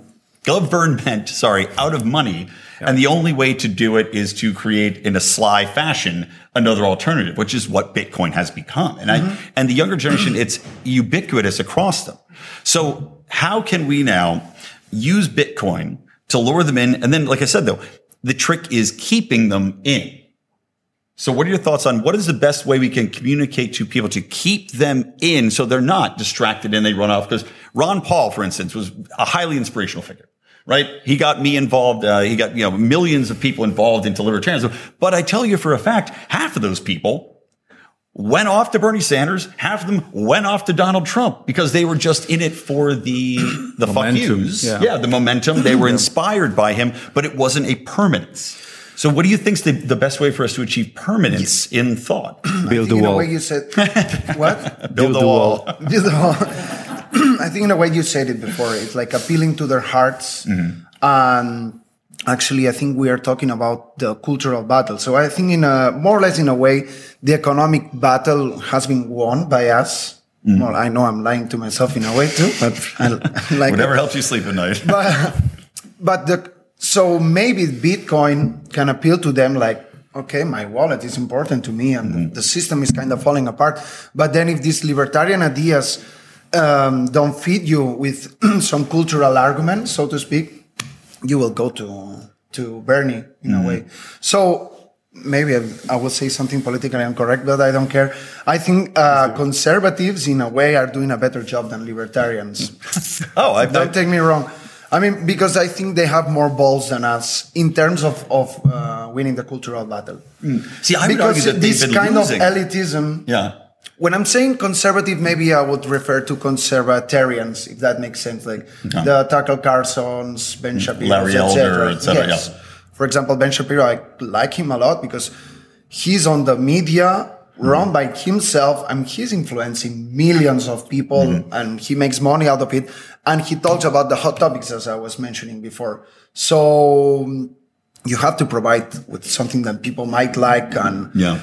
government, sorry, out of money. Yeah. And the only way to do it is to create in a sly fashion another alternative, which is what Bitcoin has become. And mm-hmm. I, and the younger generation, it's ubiquitous across them. So how can we now use Bitcoin to lure them in? And then, like I said, though, the trick is keeping them in. So what are your thoughts on what is the best way we can communicate to people to keep them in so they're not distracted and they run off? Because Ron Paul, for instance, was a highly inspirational figure right? He got me involved. Uh, he got, you know, millions of people involved into libertarianism. But I tell you for a fact, half of those people went off to Bernie Sanders. Half of them went off to Donald Trump because they were just in it for the, the fuck yous. Yeah. yeah. the momentum. They were inspired by him, but it wasn't a permanence. So, what do you think is the, the best way for us to achieve permanence in thought? Build the wall. way you said what? (laughs) Build, Build the, wall. wall. Build the wall. (clears throat) I think in the way you said it before, it's like appealing to their hearts. Mm-hmm. And actually, I think we are talking about the cultural battle. So I think in a more or less in a way, the economic battle has been won by us. Mm-hmm. Well, I know I'm lying to myself in a way too, (laughs) but I, like whatever helps you sleep at night. (laughs) but but the so maybe Bitcoin can appeal to them like okay, my wallet is important to me and mm-hmm. the system is kind of falling apart. But then if these libertarian ideas um, don't feed you with (clears throat) some cultural argument, so to speak, you will go to to Bernie in mm-hmm. a way. So maybe I, I, will say something politically incorrect, but I don't care. I think uh, conservatives, in a way, are doing a better job than libertarians. (laughs) oh, I don't take me wrong. I mean, because I think they have more balls than us in terms of of uh, winning the cultural battle. Mm. See, I because would argue that this kind losing. of elitism. Yeah when I'm saying conservative, maybe I would refer to conservatarians, if that makes sense, like okay. the Tucker Carlsons, Ben Shapiro, Larry Elder, etc. Yes. Yeah. For example, Ben Shapiro, I like him a lot because he's on the media run mm. by himself and he's influencing millions of people mm. and he makes money out of it. And he talks about the hot topics, as I was mentioning before. So you have to provide with something that people might like and yeah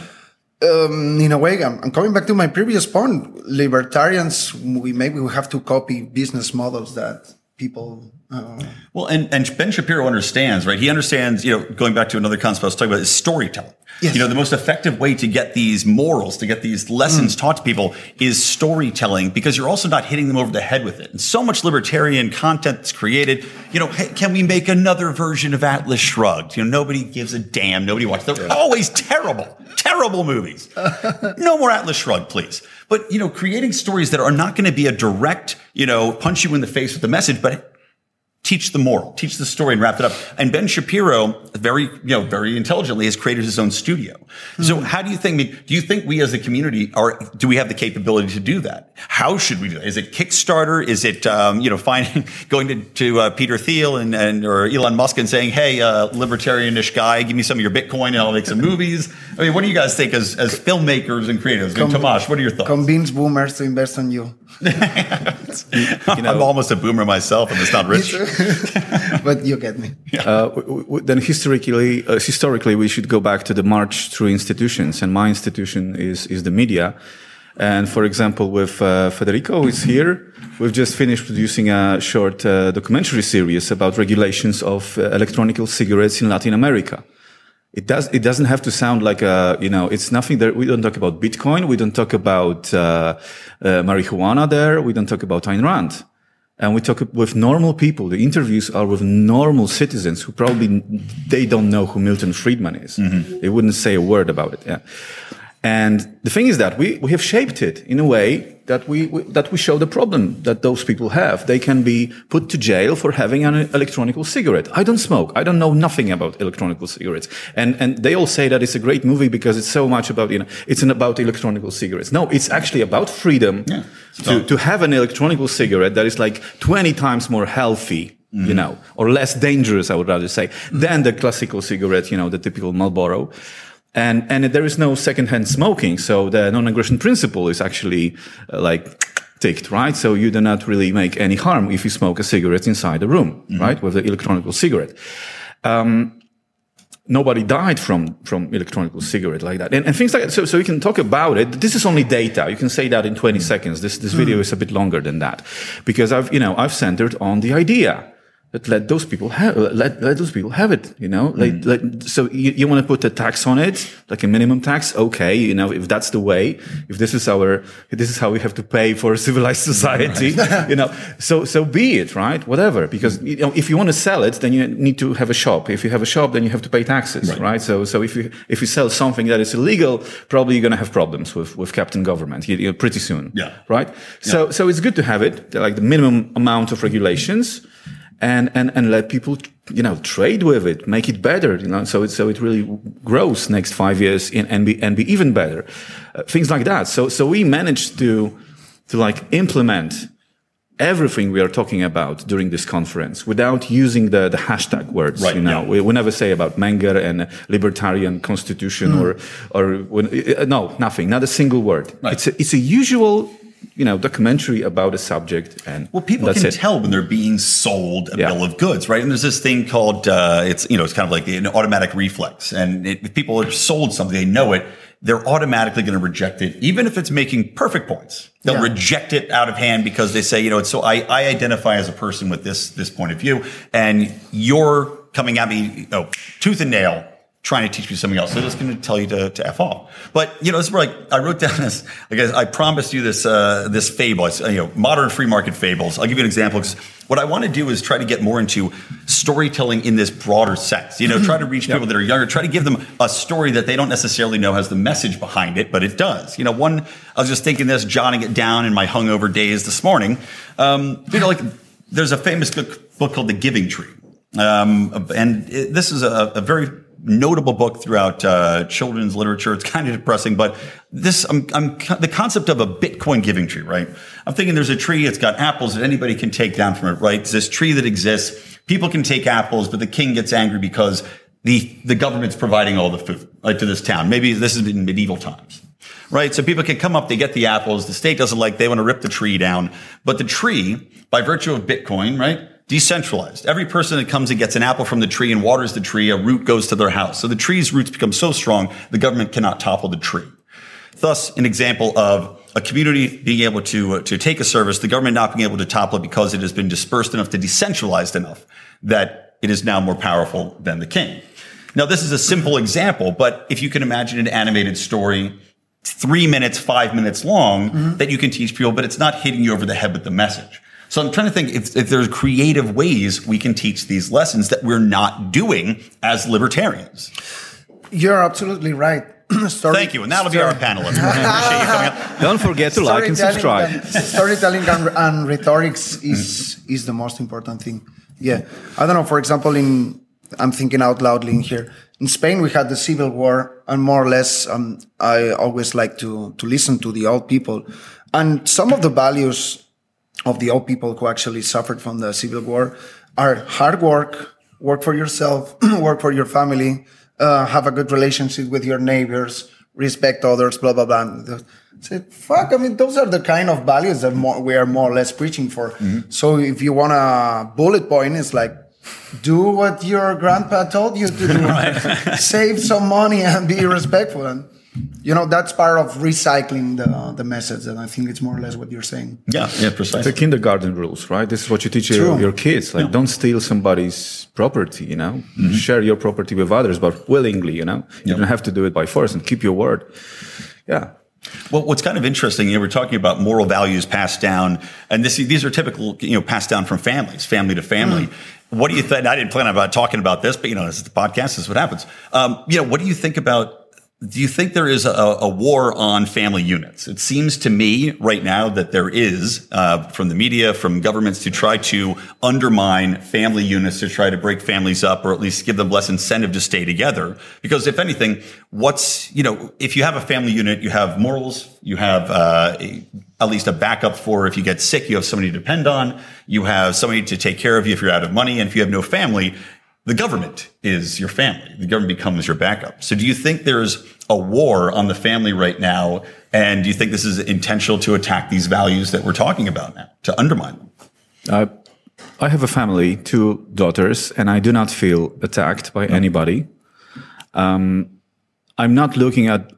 um, in a way, I'm, I'm, coming back to my previous point. Libertarians, we maybe we have to copy business models that people. Uh, well, and, and Ben Shapiro understands, right? He understands, you know, going back to another concept I was talking about is storytelling. Yes. You know, the most effective way to get these morals, to get these lessons mm. taught to people is storytelling because you're also not hitting them over the head with it. And so much libertarian content that's created, you know, hey, can we make another version of Atlas Shrugged? You know, nobody gives a damn. Nobody watches. They're yeah. always terrible, terrible movies. no more Atlas Shrugged, please. But, you know, creating stories that are not going to be a direct, you know, punch you in the face with the message, but teach the moral, teach the story and wrap it up. And Ben Shapiro, very, you know, very intelligently has created his own studio. Mm-hmm. So how do you think, do you think we as a community are, do we have the capability to do that? How should we do that? Is it Kickstarter? Is it, um, you know, finding, (laughs) going to, to uh, Peter Thiel and, and, or Elon Musk and saying, Hey, uh, libertarianish guy, give me some of your Bitcoin and I'll make some movies. I mean, what do you guys think as, as filmmakers and creatives? Com- Tomasz, what are your thoughts? Convince boomers to invest on you. (laughs) you know, I'm almost a boomer myself and it's not rich. (laughs) but you get me. Uh, then historically, uh, historically, we should go back to the march through institutions, and my institution is is the media. And for example, with uh, Federico is here, we've just finished producing a short uh, documentary series about regulations of uh, electronic cigarettes in Latin America. It does. It doesn't have to sound like a. You know, it's nothing that we don't talk about Bitcoin. We don't talk about uh, uh, marijuana. There, we don't talk about Ayn Rand and we talk with normal people. The interviews are with normal citizens who probably they don't know who Milton Friedman is. Mm-hmm. They wouldn't say a word about it. Yeah. And the thing is that we, we have shaped it in a way that we, we, that we show the problem that those people have. They can be put to jail for having an electronic cigarette. I don't smoke. I don't know nothing about electronic cigarettes. And and they all say that it's a great movie because it's so much about you know it's an about electronic cigarettes. No, it's actually about freedom yeah. to to have an electronic cigarette that is like twenty times more healthy. Mm. You know, or less dangerous, I would rather say, than the classical cigarette, you know, the typical Marlboro and and there is no secondhand smoking. So the non-aggression principle is actually uh, like ticked, right? So you do not really make any harm if you smoke a cigarette inside the room, mm-hmm. right, with the electronic cigarette. Um, nobody died from from electronic cigarette like that, and, and, things like that. So so we can talk about it. This is only data. You can say that in 20 seconds. This this video mm. is a bit longer than that because I've you know I've centered on the idea but let those people have let, let those people have it you know? Like, mm. like so you, you want to put a tax on it like a minimum tax? Okay you know if that's the way if this is our this is how we have to pay for a civilized (laughs) society right. (laughs) you know? So so be it right? Whatever because you know if you want to sell it then you need to have a shop. If you have a shop then you have to pay taxes right, right? so so if you if you sell something that is illegal probably you're going to have problems with with captain government. You, pretty soon yeah. right? So yeah. so it's good to have it like the minimum amount of regulations and, and, and let people, you know, trade with it, make it better, you know, so it, so it really grows next five years in, and be, and be even better. Uh, things like that. So, so we managed to, to like implement everything we are talking about during this conference without using the, the hashtag words. Right, you know, yeah. we, we, never say about Menger and libertarian constitution mm. or, or uh, no, nothing, not a single word. Right. It's a, it's a usual you know, documentary about a subject. And well, people can it. tell when they're being sold a yeah. bill of goods, right? And there's this thing called uh, it's you know it's kind of like an automatic reflex, and it, if people are sold something, they know it. They're automatically going to reject it, even if it's making perfect points. They'll yeah. reject it out of hand because they say, you know, it's so I, I identify as a person with this this point of view, and you're coming at me, you know, tooth and nail trying to teach me something else. They're just going to tell you to, to F off. But, you know, it's like, I wrote down this, I guess I promised you this, uh, this fable. It's, you know, modern free market fables. I'll give you an example because what I want to do is try to get more into storytelling in this broader sense. You know, try to reach (laughs) people that are younger, try to give them a story that they don't necessarily know has the message behind it, but it does. You know, one, I was just thinking this, jotting it down in my hungover days this morning. Um, you know, like, there's a famous book called The Giving Tree. Um, and it, this is a, a very notable book throughout uh, children's literature. It's kind of depressing, but this, I'm, I'm, the concept of a Bitcoin giving tree, right? I'm thinking there's a tree, it's got apples that anybody can take down from it, right? It's this tree that exists. People can take apples, but the king gets angry because the, the government's providing all the food, right, to this town. Maybe this is in medieval times. Right. So people can come up, they get the apples. The state doesn't like, they want to rip the tree down. But the tree, by virtue of Bitcoin, right? Decentralized. Every person that comes and gets an apple from the tree and waters the tree, a root goes to their house. So the tree's roots become so strong, the government cannot topple the tree. Thus, an example of a community being able to uh, to take a service, the government not being able to topple it because it has been dispersed enough to decentralized enough that it is now more powerful than the king. Now, this is a simple example, but if you can imagine an animated story, three minutes, five minutes long, mm-hmm. that you can teach people, but it's not hitting you over the head with the message. So I'm trying to think if, if there's creative ways we can teach these lessons that we're not doing as libertarians. You're absolutely right. (clears throat) Story, Thank you, and that'll be our panelist. (laughs) Don't forget to like and subscribe. And, storytelling and, and rhetorics is is the most important thing. Yeah, I don't know. For example, in I'm thinking out loudly in here. In Spain, we had the civil war, and more or less, um, I always like to to listen to the old people, and some of the values of the old people who actually suffered from the civil war are hard work, work for yourself, (clears throat) work for your family, uh, have a good relationship with your neighbors, respect others, blah blah blah. Say, fuck. I mean, those are the kind of values that more, we are more or less preaching for. Mm-hmm. So if you want a bullet point, it's like do what your grandpa told you to do. (laughs) Save some money and be respectful. And you know that's part of recycling the the message and i think it's more or less what you're saying yeah yeah precisely the kindergarten rules right this is what you teach your, your, kids like yeah. don't steal somebody's property you know mm-hmm. share your property with others but willingly you know you yep. don't have to do it by force and keep your word yeah well, what's kind of interesting, you know, we're talking about moral values passed down, and this, these are typical, you know, passed down from families, family to family. Mm. What do you think? I didn't plan on talking about this, but you know, this is the podcast. This is what happens. Um, you know, what do you think about do you think there is a, a, war on family units? It seems to me right now that there is, uh, from the media, from governments to try to undermine family units, to try to break families up, or at least give them less incentive to stay together. Because if anything, what's, you know, if you have a family unit, you have morals, you have, uh, a, at least a backup for if you get sick, you have somebody to depend on, you have somebody to take care of you if you're out of money, and if you have no family, the government is your family. The government becomes your backup. So do you think there's a war on the family right now? And do you think this is intentional to attack these values that we're talking about now, to undermine them? Uh, I have a family, two daughters, and I do not feel attacked by anybody. Um, I'm not looking at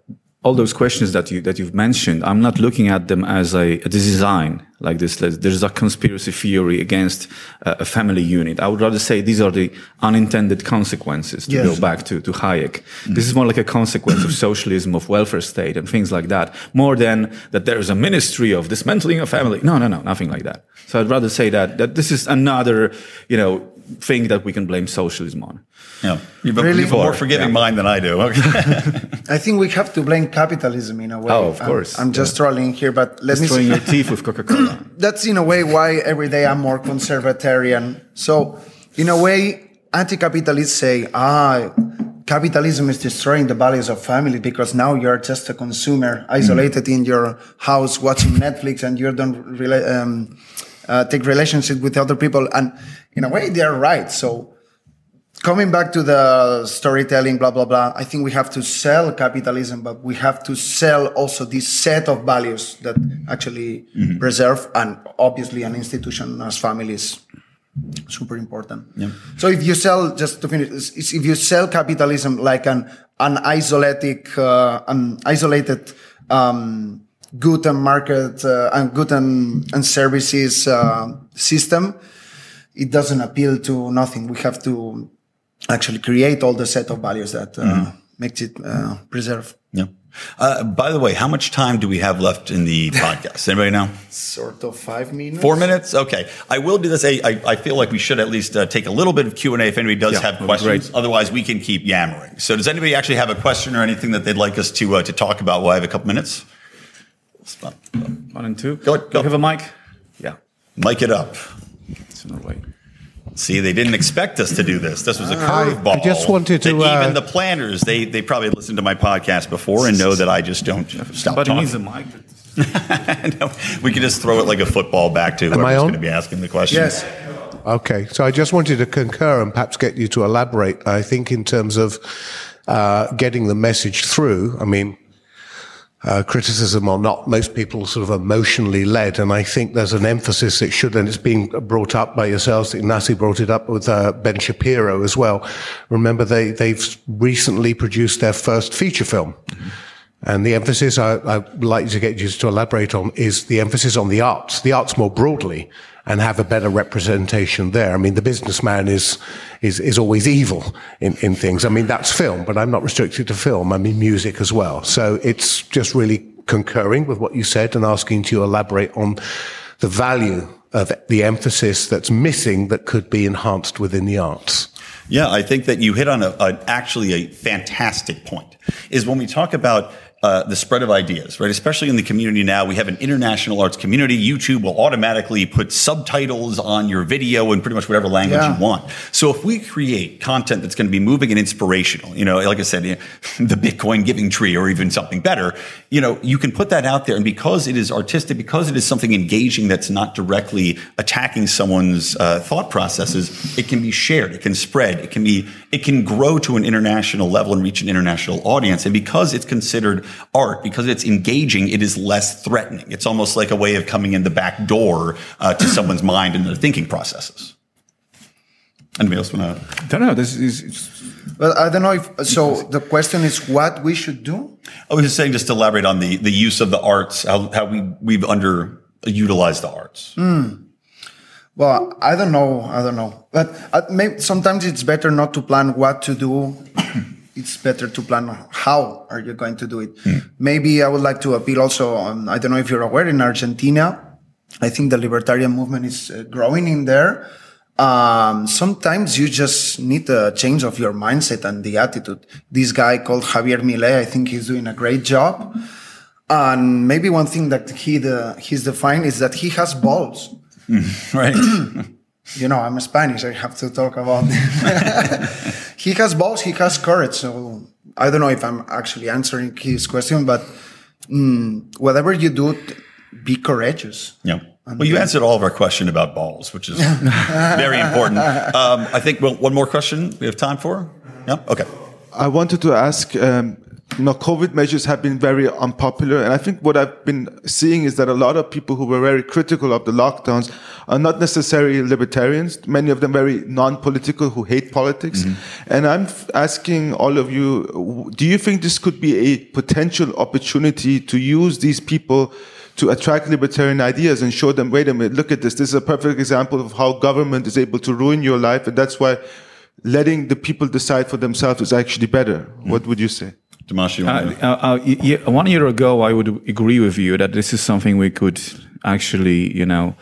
all those questions that you that you've mentioned, I'm not looking at them as a, a design like this. There's a conspiracy theory against uh, a family unit. I would rather say these are the unintended consequences. To yes. go back to to Hayek, mm-hmm. this is more like a consequence of socialism, of welfare state, and things like that, more than that there is a ministry of dismantling a family. No, no, no, nothing like that. So I'd rather say that that this is another, you know, thing that we can blame socialism on. Yeah, you've, really? you've a more forgiving yeah. mind than I do. (laughs) Okay. I think we have to blame capitalism in a way. Oh, of course. I'm, I'm just yeah. trolling here, but let Destroying me your teeth with Coca-Cola. (laughs) That's in a way why every day I'm more conservatarian. So, in a way, anti-capitalists say, ah, capitalism is destroying the values of family because now you're just a consumer isolated mm. in your house watching Netflix and you don't really um, uh, take relationship with other people. And in a way, they're right. So coming back to the storytelling, blah, blah, blah, I think we have to sell capitalism, but we have to sell also this set of values that actually mm-hmm. preserve and obviously an institution as families super important. Yeah. So if you sell, just to finish, if you sell capitalism like an an isolated, uh, an isolated um, good and market uh, and good and, and services uh, system, it doesn't appeal to nothing. We have to actually create all the set of values that uh, mm-hmm. makes it uh, preserve. Yeah. Uh, by the way, how much time do we have left in the (laughs) podcast? Anybody know? Sort of five minutes. Four minutes. Okay, I will do this. I, I, I feel like we should at least uh, take a little bit of Q and A if anybody does yeah, have questions. Otherwise, we can keep yammering. So, does anybody actually have a question or anything that they'd like us to uh, to talk about? Well, I have a couple minutes. One and two. Go. Go. Do you have a mic? Yeah. Mic it up. It's no way. See, they didn't expect us to do this. This was a curveball. I just wanted to. Uh, even the planners, they they probably listened to my podcast before and know that I just don't stop Somebody talking. needs a mic. (laughs) no, we could just throw it like a football back to whoever's going to be asking the question. Yes. Okay, so I just wanted to concur and perhaps get you to elaborate. I think in terms of uh, getting the message through. I mean, uh, criticism or not, most people sort of emotionally led. And I think there's an emphasis that should, and it's being brought up by yourselves. Ignasi brought it up with uh, Ben Shapiro as well. Remember, they, they've recently produced their first feature film. Mm-hmm. And the emphasis I, would like to get you to elaborate on is the emphasis on the arts, the arts more broadly, and have a better representation there. I mean, the businessman is is is always evil in, in things. I mean, that's film, but I'm not restricted to film. I mean, music as well. So it's just really concurring with what you said and asking to elaborate on the value of the emphasis that's missing that could be enhanced within the arts. Yeah, I think that you hit on a, a actually a fantastic point. Is when we talk about uh, the spread of ideas, right? Especially in the community now, we have an international arts community. YouTube will automatically put subtitles on your video in pretty much whatever language yeah. you want. So if we create content that's going to be moving and inspirational, you know, like I said, you (laughs) know, the Bitcoin giving tree or even something better, you know, you can put that out there. And because it is artistic, because it is something engaging that's not directly attacking someone's uh, thought processes, it can be shared, it can spread, it can be, it can grow to an international level and reach an international audience. And because it's considered art because it's engaging. It is less threatening. It's almost like a way of coming in the back door uh, to (clears throat) someone's mind and their thinking processes. Anybody else want to? I don't know. This is. Well, I don't know if so. The question is what we should do. I was just saying, just to elaborate on the the use of the arts, how how we we've underutilized the arts. Mm. Well, I don't know. I don't know. But uh, maybe sometimes it's better not to plan what to do it's better to plan how are you going to do it. Mm. Maybe I would like to appeal also on, I don't know if you're aware in Argentina, I think the libertarian movement is uh, growing in there. Um, sometimes you just need a change of your mindset and the attitude. This guy called Javier Milei, I think he's doing a great job. And maybe one thing that he the, he's defined is that he has balls. Mm, (laughs) right. (clears throat) you know, I'm Spanish. I have to talk about. This. (laughs) He has balls. He has courage. So I don't know if I'm actually answering his question, but mm, whatever you do, be courageous. Yeah. Well, you answered all of our question about balls, which is (laughs) very important. Um, I think well, one more question we have time for. Yeah. Okay. I wanted to ask um, you know, COVID measures have been very unpopular. And I think what I've been seeing is that a lot of people who were very critical of the lockdowns are not necessarily libertarians, many of them very non-political who hate politics. Mm -hmm. And I'm asking all of you, do you think this could be a potential opportunity to use these people to attract libertarian ideas and show them, wait a minute, look at this. This is a perfect example of how government is able to ruin your life. And that's why letting the people decide for themselves is actually better. Mm. What would you say? Tomasz, uh, uh, uh, yeah, one year ago, I would agree with you that this is something we could actually, you know,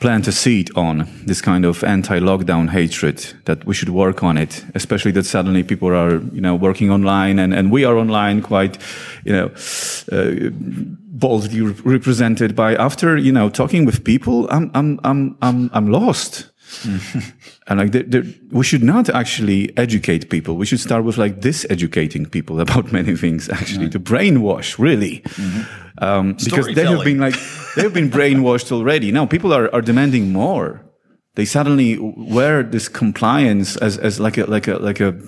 plant a seed on this kind of anti-lockdown hatred that we should work on it especially that suddenly people are you know working online and, and we are online quite you know uh, boldly represented by after you know talking with people i'm i'm i'm i'm, I'm lost (laughs) and like, they're, they're, we should not actually educate people. We should start with like diseducating people (laughs) about many things, actually, right. to brainwash, really. Mm-hmm. Um, because they have been like, they have been brainwashed already. Now people are, are demanding more. They suddenly wear this compliance as, as like a, like a, like a,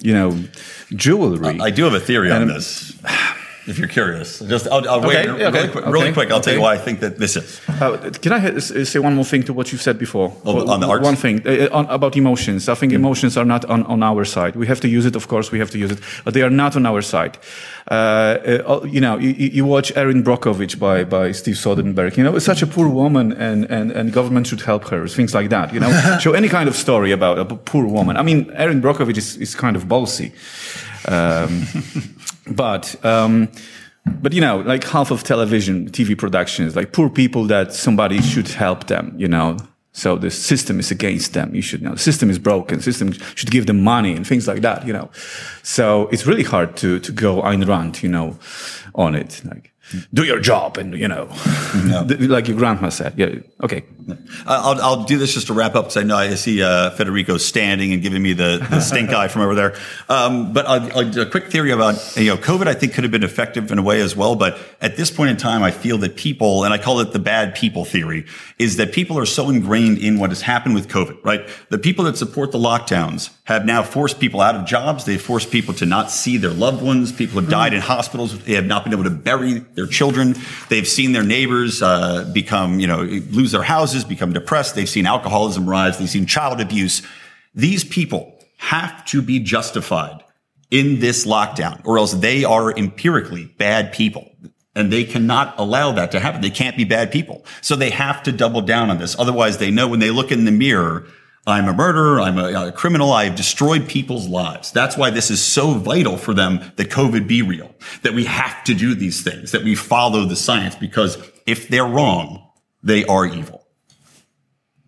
you know, jewelry. I do have a theory and, on this. (sighs) (sighs) (sighs) if you're curious. Just I'll, I'll wait okay, really, quick, really quick. I'll tell you why I think that this is. Uh, can I say one more thing to what you said before? Oh, on the arts? One thing uh, on, about emotions. I think mm. emotions are not on, on our side. We have to use it, of course. We have to use it, but they are not on our side. Uh, uh you know, you, you, watch Erin Brockovich by by Steve Soderbergh. You know, it's such a poor woman, and and and government should help her. Things like that. You know, (laughs) show any kind of story about a poor woman. I mean, Erin Brockovich is is kind of ballsy. Um, but um, but you know, like half of television, TV productions, like poor people that somebody should help them. You know, so the system is against them. You should know the system is broken. System should give them money and things like that. You know, so it's really hard to to go Ayn Rand, you know, on it. Like do your job and you know. No. like your grandma said. Yeah okay. I'll, I'll do this just to wrap up because i know i see uh, federico standing and giving me the, the stink eye from over there. Um, but I'll, I'll, a quick theory about you know covid i think could have been effective in a way as well but at this point in time i feel that people and i call it the bad people theory is that people are so ingrained in what has happened with covid right? The people that support the lockdowns have now forced people out of jobs. They've forced people to not see their loved ones. People have died in hospitals. They have not been able to bury their children. They've seen their neighbors uh, become, you know, lose their houses, become depressed. They've seen alcoholism rise. They've seen child abuse. These people have to be justified in this lockdown, or else they are empirically bad people. And they cannot allow that to happen. They can't be bad people. So they have to double down on this. Otherwise, they know when they look in the mirror, I'm a murderer. I'm a, a, criminal. I've destroyed people's lives. That's why this is so vital for them that COVID be real, that we have to do these things, that we follow the science, because if they're wrong, they are evil.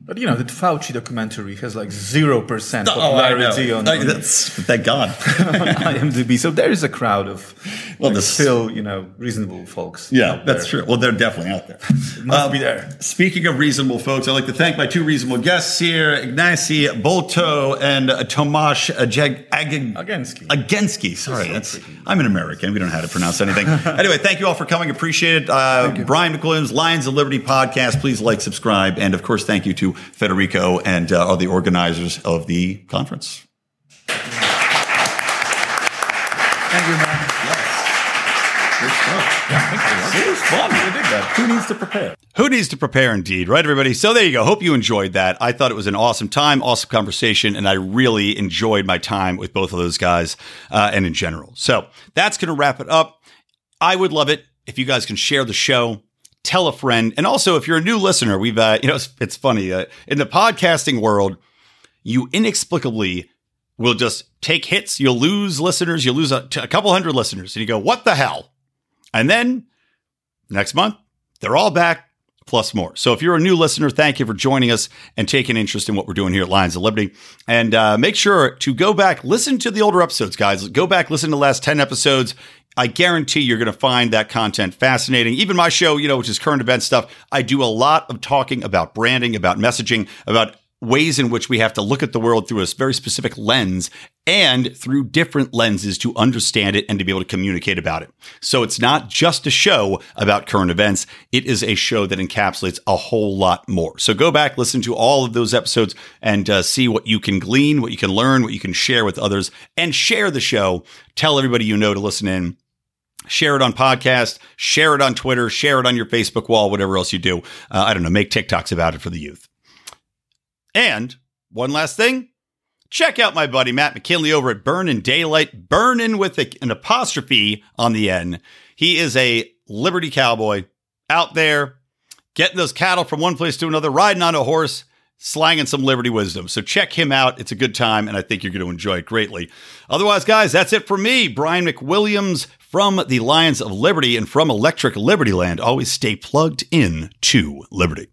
But you know, the Fauci documentary has like zero percent popularity oh, on, on that's, thank God (laughs) IMDb. So there is a crowd of well, like, still you know reasonable folks. Yeah, that's true. Well, they're definitely out there. must um, be there. Speaking of reasonable folks, I'd like to thank my two reasonable guests here, Ignasi Bolto and uh, Tomasz Jag- Ag- Agensky. Agensky. Sorry, that's, that's I'm an American. We don't know how to pronounce anything. (laughs) anyway, thank you all for coming. Appreciate it. Uh, Brian McWilliams, Lions of Liberty podcast. Please like, subscribe, and of course, thank you to Federico and uh, are the organizers of the conference. Thank you, man. Yes. Good stuff. Yeah, it was fun. We did that. Who needs to prepare? Who needs to prepare indeed, right, everybody? So there you go. Hope you enjoyed that. I thought it was an awesome time, awesome conversation, and I really enjoyed my time with both of those guys uh, and in general. So that's going to wrap it up. I would love it if you guys can share the show tell a friend. And also, if you're a new listener, we've, uh, (laughs) you know, it's, it's funny. Uh, in the podcasting world, you inexplicably will just take hits. You'll lose listeners. You'll lose a, couple hundred listeners. And you go, what the hell? And then next month, they're all back plus more. So if you're a new listener, thank you for joining us and taking interest in what we're doing here at Lions of Liberty. And uh, make sure to go back, listen to the older episodes, guys. Go back, listen to the last 10 episodes. I guarantee you're going to find that content fascinating. Even my show, you know, which is current event stuff, I do a lot of talking about branding, about messaging, about ways in which we have to look at the world through a very specific lens and through different lenses to understand it and to be able to communicate about it. So it's not just a show about current events. It is a show that encapsulates a whole lot more. So go back, listen to all of those episodes and uh, see what you can glean, what you can learn, what you can share with others and share the show. Tell everybody you know to listen in share it on podcast, share it on Twitter, share it on your Facebook wall, whatever else you do. Uh, I don't know, make TikToks about it for the youth. And one last thing, check out my buddy Matt McKinley over at Burnin' Daylight, Burnin' with a, an apostrophe on the N. He is a Liberty cowboy out there getting those cattle from one place to another, riding on a horse, slanging some Liberty wisdom. So check him out. It's a good time, and I think you're going to enjoy it greatly. Otherwise, guys, that's it for me, Brian McWilliams from the Lions of Liberty and from Electric Liberty Land. Always stay plugged in to Liberty.